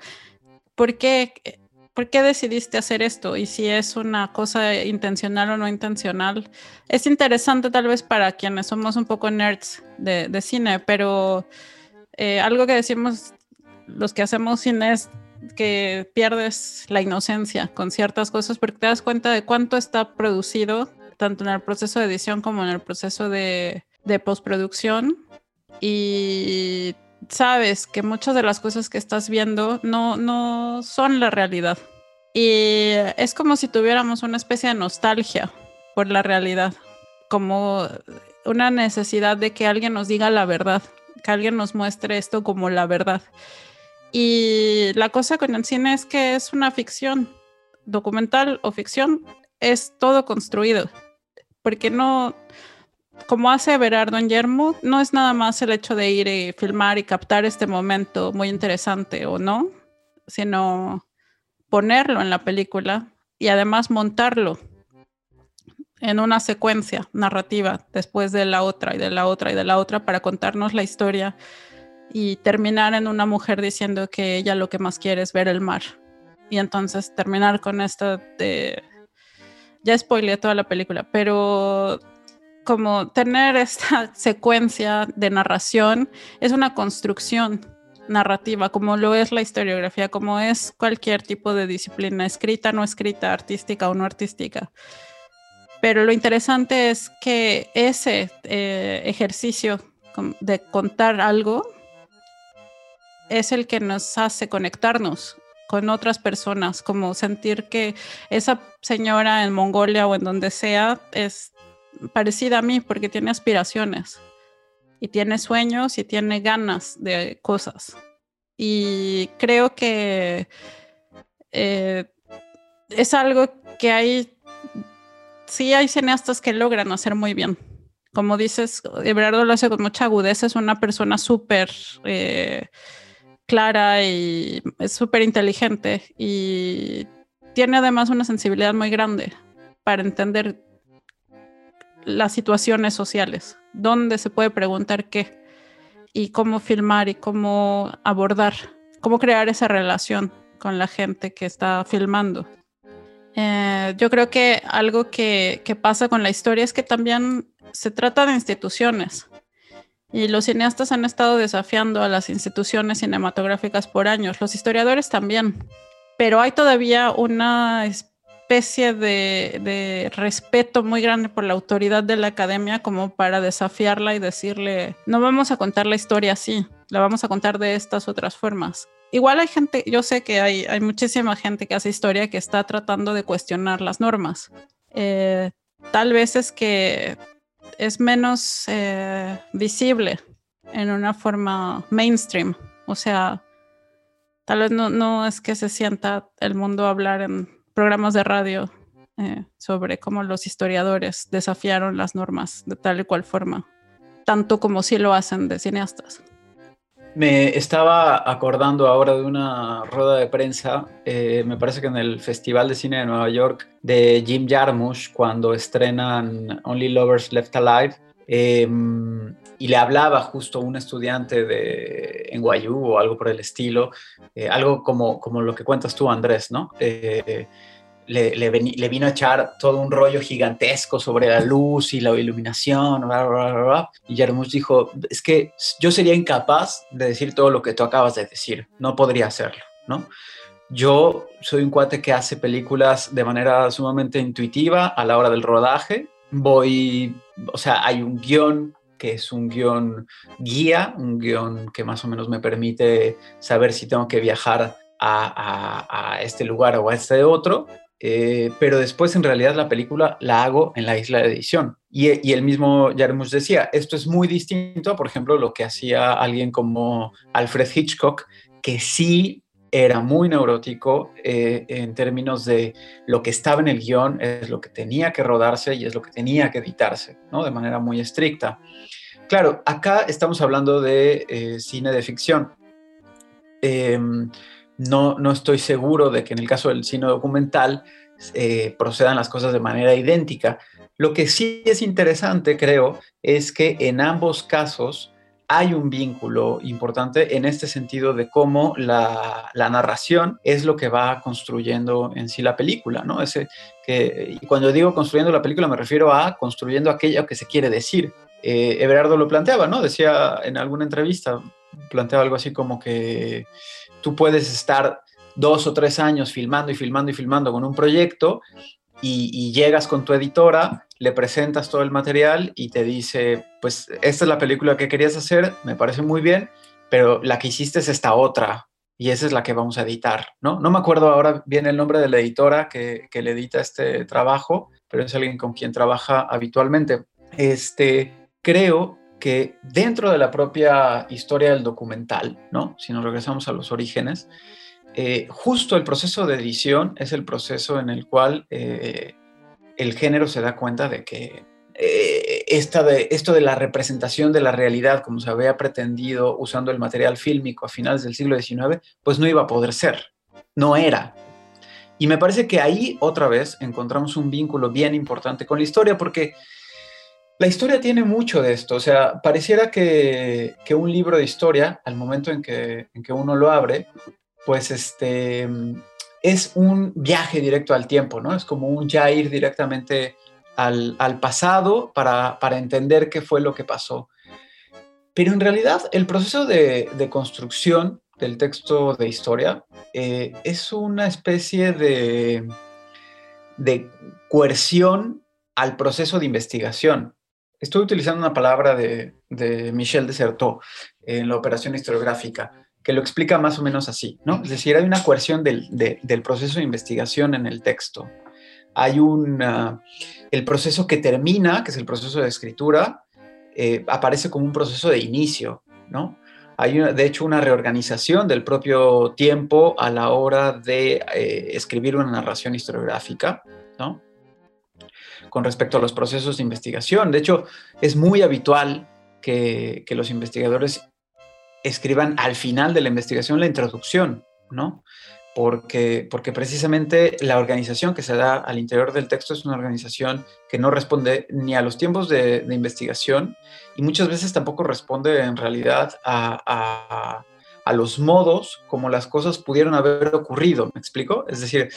¿por qué ¿por qué decidiste hacer esto? Y si es una cosa intencional o no intencional. Es interesante tal vez para quienes somos un poco nerds de, cine, pero eh, algo que decimos los que hacemos cine es que pierdes la inocencia con ciertas cosas porque te das cuenta de cuánto está producido, tanto en el proceso de edición como en el proceso de, de postproducción. Y sabes que muchas de las cosas que estás viendo no, no son la realidad. Y es como si tuviéramos una especie de nostalgia por la realidad, como una necesidad de que alguien nos diga la verdad, que alguien nos muestre esto como la verdad. Y la cosa con el cine es que es una ficción, documental o ficción, es todo construido, porque no, como hace Berardo en Yermo, no es nada más el hecho de ir y filmar y captar este momento muy interesante o no, sino ponerlo en la película y además montarlo en una secuencia narrativa después de la otra y de la otra y de la otra para contarnos la historia y terminar en una mujer diciendo que ella lo que más quiere es ver el mar. Y entonces terminar con esto de... Ya spoileé toda la película, pero como tener esta [laughs] secuencia de narración es una construcción narrativa, como lo es la historiografía, como es cualquier tipo de disciplina, escrita, no escrita, artística o no artística. Pero lo interesante es que ese eh, ejercicio de contar algo es el que nos hace conectarnos con otras personas, como sentir que esa señora en Mongolia o en donde sea es parecida a mí porque tiene aspiraciones y tiene sueños y tiene ganas de cosas. Y creo que eh, es algo que hay, sí hay cineastas que logran hacer muy bien. Como dices, Everardo lo hace con mucha agudeza, es una persona súper eh, clara y es súper inteligente y tiene además una sensibilidad muy grande para entender las situaciones sociales, dónde se puede preguntar qué y cómo filmar y cómo abordar, cómo crear esa relación con la gente que está filmando. Eh, yo creo que algo que, que pasa con la historia es que también se trata de instituciones y los cineastas han estado desafiando a las instituciones cinematográficas por años, los historiadores también, pero hay todavía una especie de, respeto muy grande por la autoridad de la academia como para desafiarla y decirle, no vamos a contar la historia así, la vamos a contar de estas otras formas. Igual hay gente, yo sé que hay, hay muchísima gente que hace historia que está tratando de cuestionar las normas. Eh, tal vez es que es menos eh, visible en una forma mainstream. O sea, tal vez no, no es que se sienta el mundo hablar en programas de radio eh, sobre cómo los historiadores desafiaron las normas de tal y cual forma, tanto como si lo hacen de cineastas. Me estaba acordando ahora de una rueda de prensa, eh, me parece que en el Festival de Cine de Nueva York, de Jim Jarmusch, cuando estrenan Only Lovers Left Alive, em, y le hablaba justo un estudiante de NYU o algo por el estilo, eh, algo como, como lo que cuentas tú, Andrés, ¿no? Le, vino a echar todo un rollo gigantesco sobre la luz y la iluminación, y Jarmusch dijo, es que yo sería incapaz de decir todo lo que tú acabas de decir, no podría hacerlo, ¿no? Yo soy un cuate que hace películas de manera sumamente intuitiva a la hora del rodaje, voy, o sea, hay un guion que es un guion guía, un guion que más o menos me permite saber si tengo que viajar a, este lugar o a este otro, eh, pero después en realidad la película la hago en la isla de edición. Y, el mismo Jarmusch decía, esto es muy distinto, por ejemplo, lo que hacía alguien como Alfred Hitchcock, que sí era muy neurótico eh, en términos de lo que estaba en el guion, es lo que tenía que rodarse y es lo que tenía que editarse, ¿no? De manera muy estricta. Claro, acá estamos hablando de eh, cine de ficción. No, no estoy seguro de que en el caso del cine documental eh, procedan las cosas de manera idéntica. Lo que sí es interesante, creo, es que en ambos casos hay un vínculo importante en este sentido de cómo la, narración es lo que va construyendo en sí la película, ¿no? Ese que, y cuando digo construyendo la película me refiero a construyendo aquello que se quiere decir. Eh, Everardo lo planteaba, ¿no? Decía en alguna entrevista, planteaba algo así como que tú puedes estar dos o tres años filmando y filmando y filmando con un proyecto y, llegas con tu editora, le presentas todo el material y te dice, pues esta es la película que querías hacer, me parece muy bien, pero la que hiciste es esta otra y esa es la que vamos a editar, ¿no? No me acuerdo ahora bien el nombre de la editora que, que le edita este trabajo, pero es alguien con quien trabaja habitualmente. Este, creo que dentro de la propia historia del documental, ¿no? Si nos regresamos a los orígenes, eh, justo el proceso de edición es el proceso en el cual eh, el género se da cuenta de que eh, esta de, esto de la representación de la realidad, como se había pretendido usando el material fílmico a finales del siglo XIX, pues no iba a poder ser, no era. Y me parece que ahí otra vez encontramos un vínculo bien importante con la historia, porque la historia tiene mucho de esto, o sea, pareciera que, que un libro de historia, al momento en que, en que uno lo abre, pues este, es un viaje directo al tiempo, ¿no? Es como un ya ir directamente al, pasado para, entender qué fue lo que pasó. Pero en realidad el proceso de, construcción del texto de historia eh, es una especie de, de coerción al proceso de investigación. Estoy utilizando una palabra de, de Michel Desertot en la operación historiográfica que lo explica más o menos así, ¿no? Es decir, hay una coerción del, proceso de investigación en el texto. Hay un, el proceso que termina, que es el proceso de escritura, eh, aparece como un proceso de inicio, ¿no? Hay, de hecho, una reorganización del propio tiempo a la hora de eh, escribir una narración historiográfica, ¿no? Con respecto a los procesos de investigación. De hecho, es muy habitual que, los investigadores escriban al final de la investigación la introducción, ¿no? Porque, porque precisamente la organización que se da al interior del texto es una organización que no responde ni a los tiempos de, investigación y muchas veces tampoco responde en realidad a, a los modos como las cosas pudieron haber ocurrido, ¿me explico? Es decir,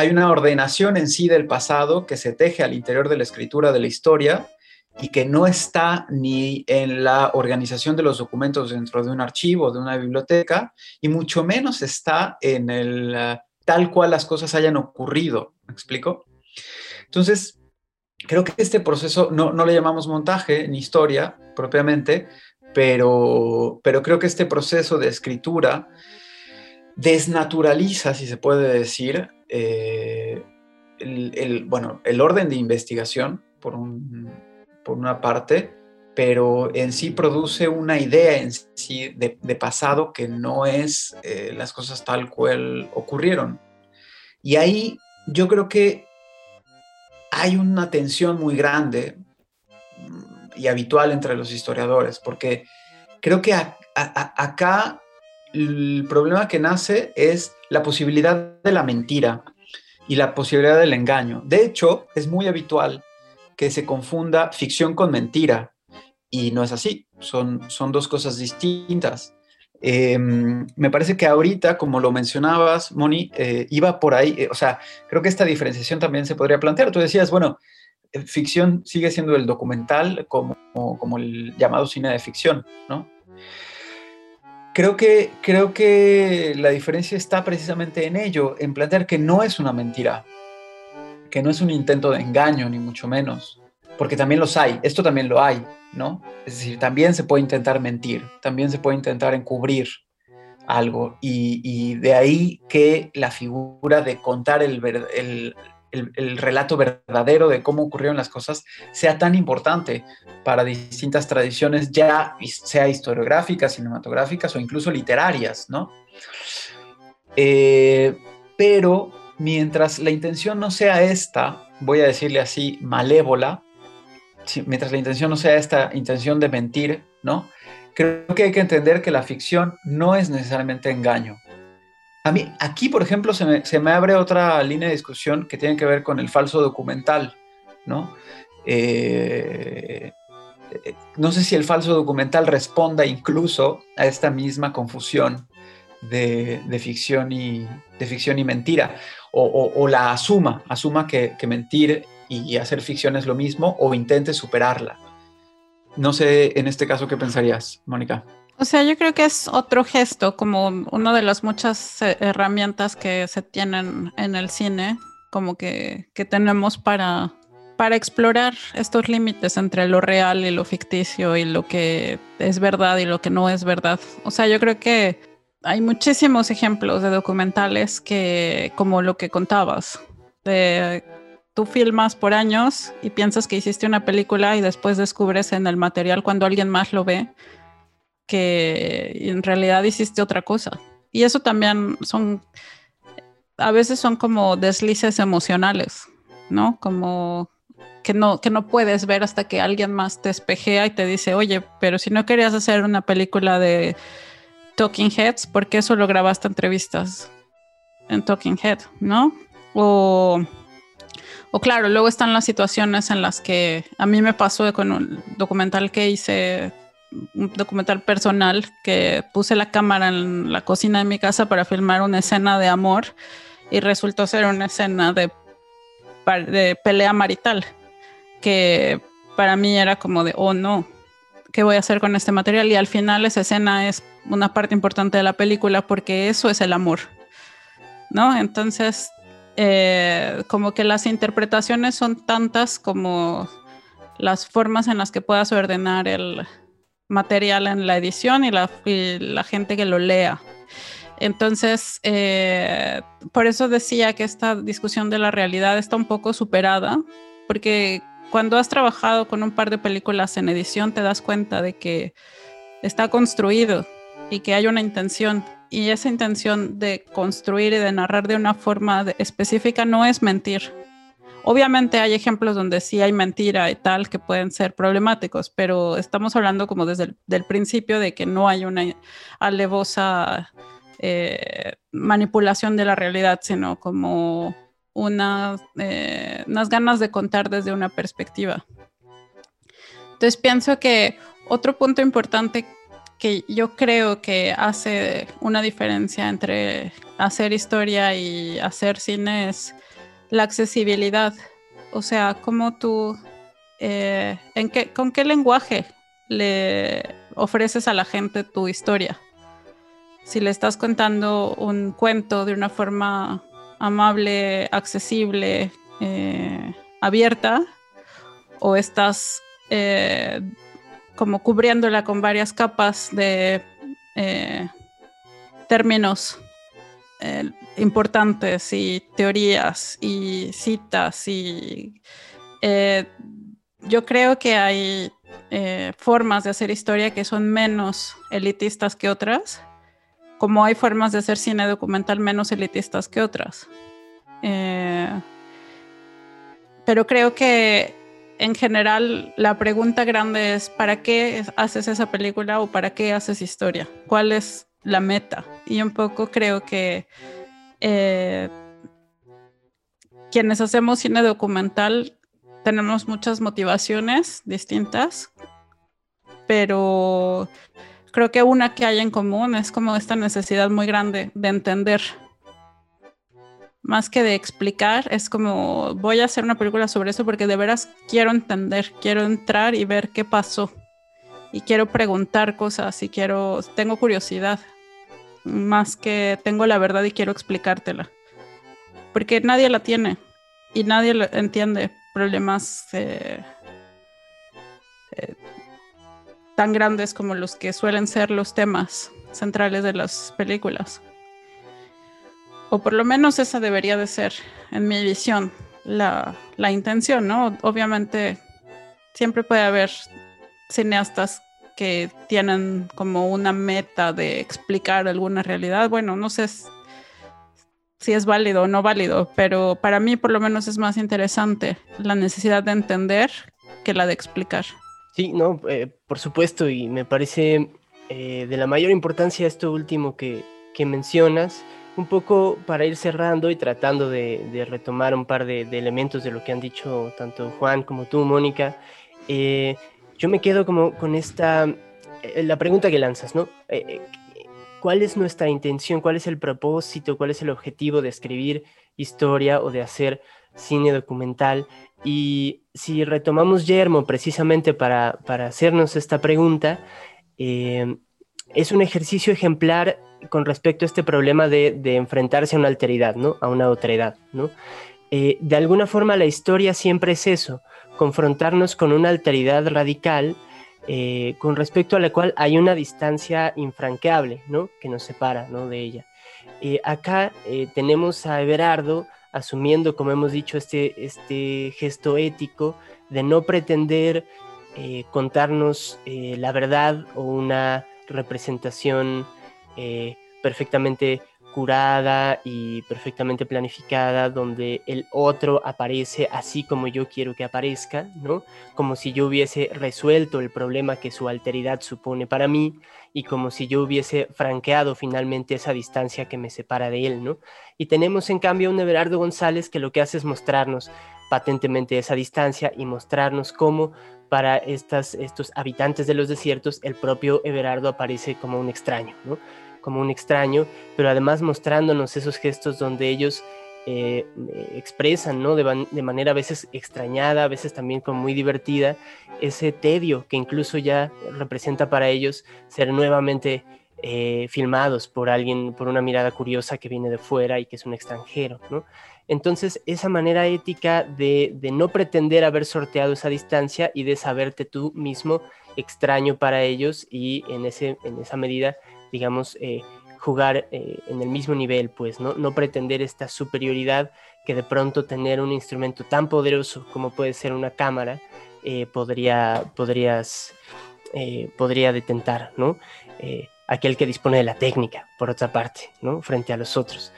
hay una ordenación en sí del pasado que se teje al interior de la escritura de la historia y que no está ni en la organización de los documentos dentro de un archivo, de una biblioteca, y mucho menos está en el eh, tal cual las cosas hayan ocurrido. ¿Me explico? Entonces, creo que este proceso no, no le llamamos montaje ni historia propiamente, pero, pero creo que este proceso de escritura desnaturaliza, si se puede decir, eh, el, bueno, el orden de investigación, por un, por una parte, pero en sí produce una idea en sí de, pasado que no es eh, las cosas tal cual ocurrieron. Y ahí yo creo que hay una tensión muy grande mm, y habitual entre los historiadores, porque creo que acá el problema que nace es la posibilidad de la mentira y la posibilidad del engaño. De hecho, es muy habitual que se confunda ficción con mentira. Y no es así, son, son dos cosas distintas. Em, me parece que ahorita, como lo mencionabas, Moni, eh, iba por ahí, eh, o sea, creo que esta diferenciación también se podría plantear. Tú decías, bueno, eh, ficción sigue siendo el documental como, como, el llamado cine de ficción, ¿no? Creo que, creo que la diferencia está precisamente en ello, en plantear que no es una mentira, que no es un intento de engaño, ni mucho menos, porque también los hay, esto también lo hay, ¿no? Es decir, también se puede intentar mentir, también se puede intentar encubrir algo y, de ahí que la figura de contar el, el, el, relato verdadero de cómo ocurrieron las cosas sea tan importante para distintas tradiciones, ya sea historiográficas, cinematográficas o incluso literarias, ¿no? Eh, pero mientras la intención no sea esta, voy a decirle así, malévola, mientras la intención no sea esta intención de mentir, ¿no? Creo que hay que entender que la ficción no es necesariamente engaño. A mí, aquí, por ejemplo, se me, abre otra línea de discusión que tiene que ver con el falso documental, ¿no? Eh, no sé si el falso documental responda incluso a esta misma confusión de, ficción, y, de ficción y mentira, o, la asuma, asuma que, que, mentir y hacer ficción es lo mismo, o intente superarla. No sé en este caso qué pensarías, Mónica. O sea, yo creo que es otro gesto, como una de las muchas eh, herramientas que se tienen en el cine, como que, que tenemos para, para explorar estos límites entre lo real y lo ficticio y lo que es verdad y lo que no es verdad. O sea, yo creo que hay muchísimos ejemplos de documentales que, como lo que contabas, de tú filmas por años y piensas que hiciste una película y después descubres en el material cuando alguien más lo ve que en realidad hiciste otra cosa. Y eso también son, a veces son como deslices emocionales, ¿no? Como que no, que no puedes ver hasta que alguien más te espejea y te dice, oye, pero si no querías hacer una película de Talking Heads, ¿por qué solo grabaste entrevistas en Talking Head, ¿no? O, o claro, luego están las situaciones en las que a mí me pasó con un documental que hice un documental personal que puse la cámara en la cocina de mi casa para filmar una escena de amor y resultó ser una escena de, pelea marital que para mí era como de, oh no, ¿qué voy a hacer con este material? Y al final esa escena es una parte importante de la película porque eso es el amor, ¿no? Entonces, eh, como que las interpretaciones son tantas como las formas en las que puedas ordenar el, material en la edición y la, gente que lo lea. Entonces, eh, por eso decía que esta discusión de la realidad está un poco superada, porque cuando has trabajado con un par de películas en edición te das cuenta de que está construido y que hay una intención. Y esa intención de construir y de narrar de una forma específica no es mentir, Obviamente hay ejemplos donde sí hay mentira y tal que pueden ser problemáticos, pero estamos hablando como desde el principio de que no hay una alevosa eh, manipulación de la realidad, sino como eh, unas ganas de contar desde una perspectiva. Entonces pienso que otro punto importante que yo creo que hace una diferencia entre hacer historia y hacer cine es la accesibilidad. O sea, cómo tú, eh, en qué, con qué lenguaje le ofreces a la gente tu historia. Si le estás contando un cuento de una forma amable, accesible, eh, abierta, o estás eh, como cubriéndola con varias capas de términos importantes y teorías y citas y eh, yo creo que hay eh, formas de hacer historia que son menos elitistas que otras, como hay formas de hacer cine documental menos elitistas que otras. Eh, pero creo que en general la pregunta grande es, ¿para qué haces esa película o para qué haces historia? ¿Cuál es la meta? Y un poco creo que eh, quienes hacemos cine documental tenemos muchas motivaciones distintas, pero creo que una que hay en común es como esta necesidad muy grande de entender. Más que de explicar, es como voy a hacer una película sobre eso porque de veras quiero entender, quiero entrar y ver qué pasó. Y quiero preguntar cosas y quiero, tengo curiosidad más que tengo la verdad y quiero explicártela. Porque nadie la tiene y nadie entiende problemas eh, eh, tan grandes como los que suelen ser los temas centrales de las películas. O por lo menos esa debería de ser, en mi visión, la, la intención, ¿no? Obviamente siempre puede haber cineastas que tienen como una meta de explicar alguna realidad. Bueno, no sé si es válido o no válido, pero para mí por lo menos es más interesante la necesidad de entender que la de explicar. Sí, no, eh, por supuesto, y me parece eh, de la mayor importancia esto último que, que, mencionas, un poco para ir cerrando y tratando de, retomar un par de, elementos de lo que han dicho tanto Juan como tú, Mónica. Eh, yo me quedo como con esta, la pregunta que lanzas, ¿no? ¿Cuál es nuestra intención? ¿Cuál es el propósito? ¿Cuál es el objetivo de escribir historia o de hacer cine documental? Y si retomamos Yermo precisamente para, hacernos esta pregunta, eh, es un ejercicio ejemplar con respecto a este problema de, enfrentarse a una alteridad, ¿no? a una otredad. ¿no? Eh, de alguna forma la historia siempre es eso, confrontarnos con una alteridad radical eh, con respecto a la cual hay una distancia infranqueable ¿no? que nos separa ¿no? de ella. acá tenemos a Everardo asumiendo, como hemos dicho, este, este gesto ético de no pretender eh, contarnos eh, la verdad o una representación eh, perfectamente curada y perfectamente planificada, donde el otro aparece así como yo quiero que aparezca, ¿no? Como si yo hubiese resuelto el problema que su alteridad supone para mí y como si yo hubiese franqueado finalmente esa distancia que me separa de él, ¿no? Y tenemos en cambio un Everardo González que lo que hace es mostrarnos patentemente esa distancia y mostrarnos cómo para estas, estos habitantes de los desiertos el propio Everardo aparece como un extraño, ¿no? Como un extraño, pero además mostrándonos esos gestos donde ellos eh, expresan, ¿no? De, manera a veces extrañada, a veces también como muy divertida, ese tedio que incluso ya representa para ellos ser nuevamente eh, filmados por alguien, por una mirada curiosa que viene de fuera y que es un extranjero, ¿no? Entonces, esa manera ética de, de no pretender haber sorteado esa distancia y de saberte tú mismo extraño para ellos y en, ese, en esa medida digamos, eh, jugar eh, en el mismo nivel, pues, ¿no? No pretender esta superioridad que de pronto tener un instrumento tan poderoso como puede ser una cámara eh, podría, podrías, podría detentar, ¿no? aquel que dispone de la técnica, por otra parte, ¿no? Frente a los otros.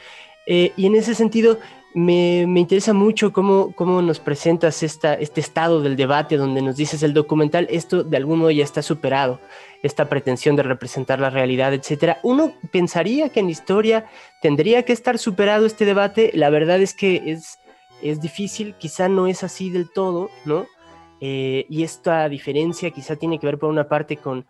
y en ese sentido, me, me, interesa mucho cómo, cómo nos presentas esta, este estado del debate donde nos dices el documental, esto de algún modo ya está superado, esta pretensión de representar la realidad, etcétera. Uno pensaría que en historia tendría que estar superado este debate, la verdad es que es, es difícil, quizá no es así del todo, ¿no? Eh, y esta diferencia quizá tiene que ver por una parte con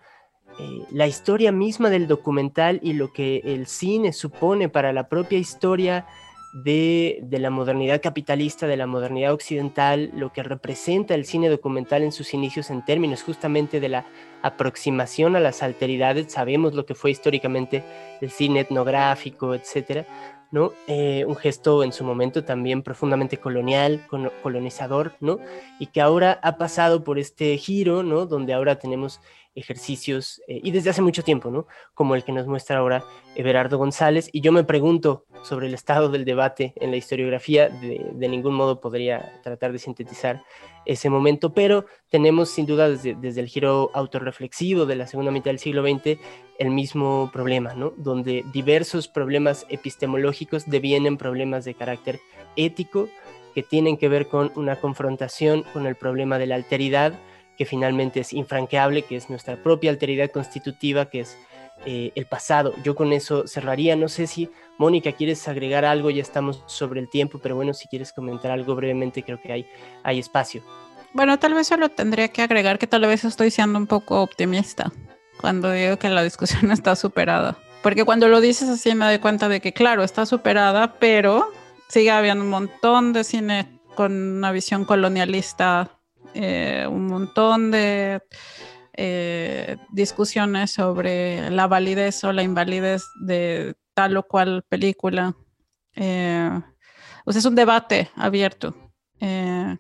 eh, la historia misma del documental y lo que el cine supone para la propia historia de, la modernidad capitalista, de la modernidad occidental, lo que representa el cine documental en sus inicios en términos justamente de la aproximación a las alteridades, sabemos lo que fue históricamente el cine etnográfico, etcétera, ¿no? Eh, un gesto en su momento también profundamente colonial, colonizador, ¿no? Y que ahora ha pasado por este giro, ¿no? Donde ahora tenemos ejercicios, eh, y desde hace mucho tiempo, ¿no? Como el que nos muestra ahora Everardo González. Y yo me pregunto sobre el estado del debate en la historiografía, de, ningún modo podría tratar de sintetizar ese momento, pero tenemos sin duda desde, desde, el giro autorreflexivo de la segunda mitad del siglo XX el mismo problema, ¿no? Donde diversos problemas epistemológicos devienen problemas de carácter ético que tienen que ver con una confrontación con el problema de la alteridad, que finalmente es infranqueable, que es nuestra propia alteridad constitutiva, que es eh, el pasado. Yo con eso cerraría. No sé si, Mónica, quieres agregar algo, ya estamos sobre el tiempo, pero bueno, si quieres comentar algo brevemente, creo que hay, hay espacio. Bueno, tal vez solo tendría que agregar que tal vez estoy siendo un poco optimista cuando digo que la discusión [laughs] está superada. Porque cuando lo dices así me doy cuenta de que, claro, está superada, pero sigue habiendo un montón de cine con una visión colonialista eh, un montón de eh, discusiones sobre la validez o la invalidez de tal o cual película. Eh, es un debate abierto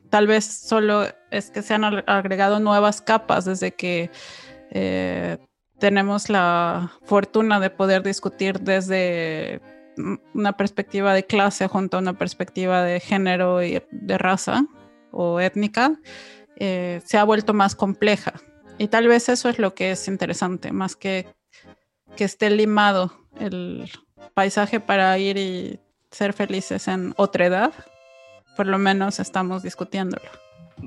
tal vez solo es que se han agregado nuevas capas desde que tenemos la fortuna de poder discutir desde una perspectiva de clase junto a una perspectiva de género y de raza o étnica, eh, se ha vuelto más compleja. Y tal vez eso es lo que es interesante, más que que esté limado el paisaje para ir y ser felices en otra edad. Por lo menos estamos discutiéndolo.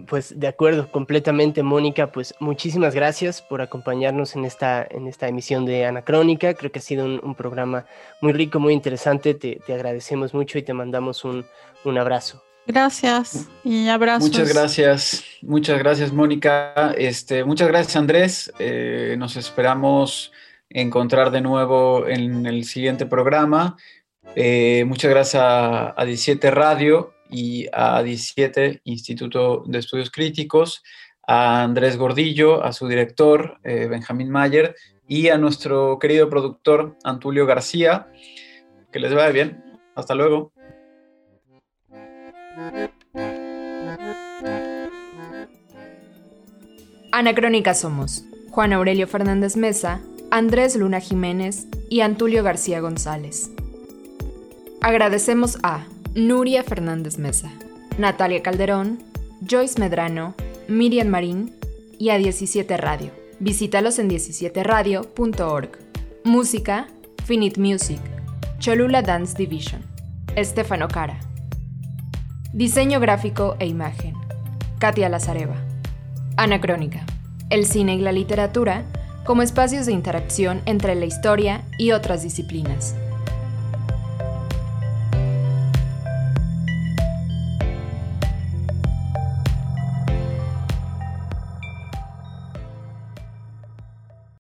Pues de acuerdo, completamente, Mónica. Pues muchísimas gracias por acompañarnos en esta, en esta emisión de Anacrónica. Creo que ha sido un, programa muy rico, muy interesante. Te, agradecemos mucho y te mandamos un, abrazo. Gracias y abrazos. Muchas gracias, muchas gracias, Mónica. Este, muchas gracias, Andrés. Eh, nos esperamos encontrar de nuevo en el siguiente programa. Eh, muchas gracias a, a 17 Radio y a 17 Instituto de Estudios Críticos, a Andrés Gordillo, a su director eh, Benjamín Mayer y a nuestro querido productor Antulio García. Que les vaya bien. Hasta luego. Anacrónica somos Juan Aurelio Fernández Mesa, Andrés Luna Jiménez y Antulio García González. Agradecemos a Nuria Fernández Mesa, Natalia Calderón, Joyce Medrano, Miriam Marín y a 17 Radio. Visítalos en 17radio.org. Música, Finite Music, Cholula Dance Division, Estefano Cara. Diseño gráfico e imagen, Katia Lazareva. Anacrónica, el cine y la literatura como espacios de interacción entre la historia y otras disciplinas.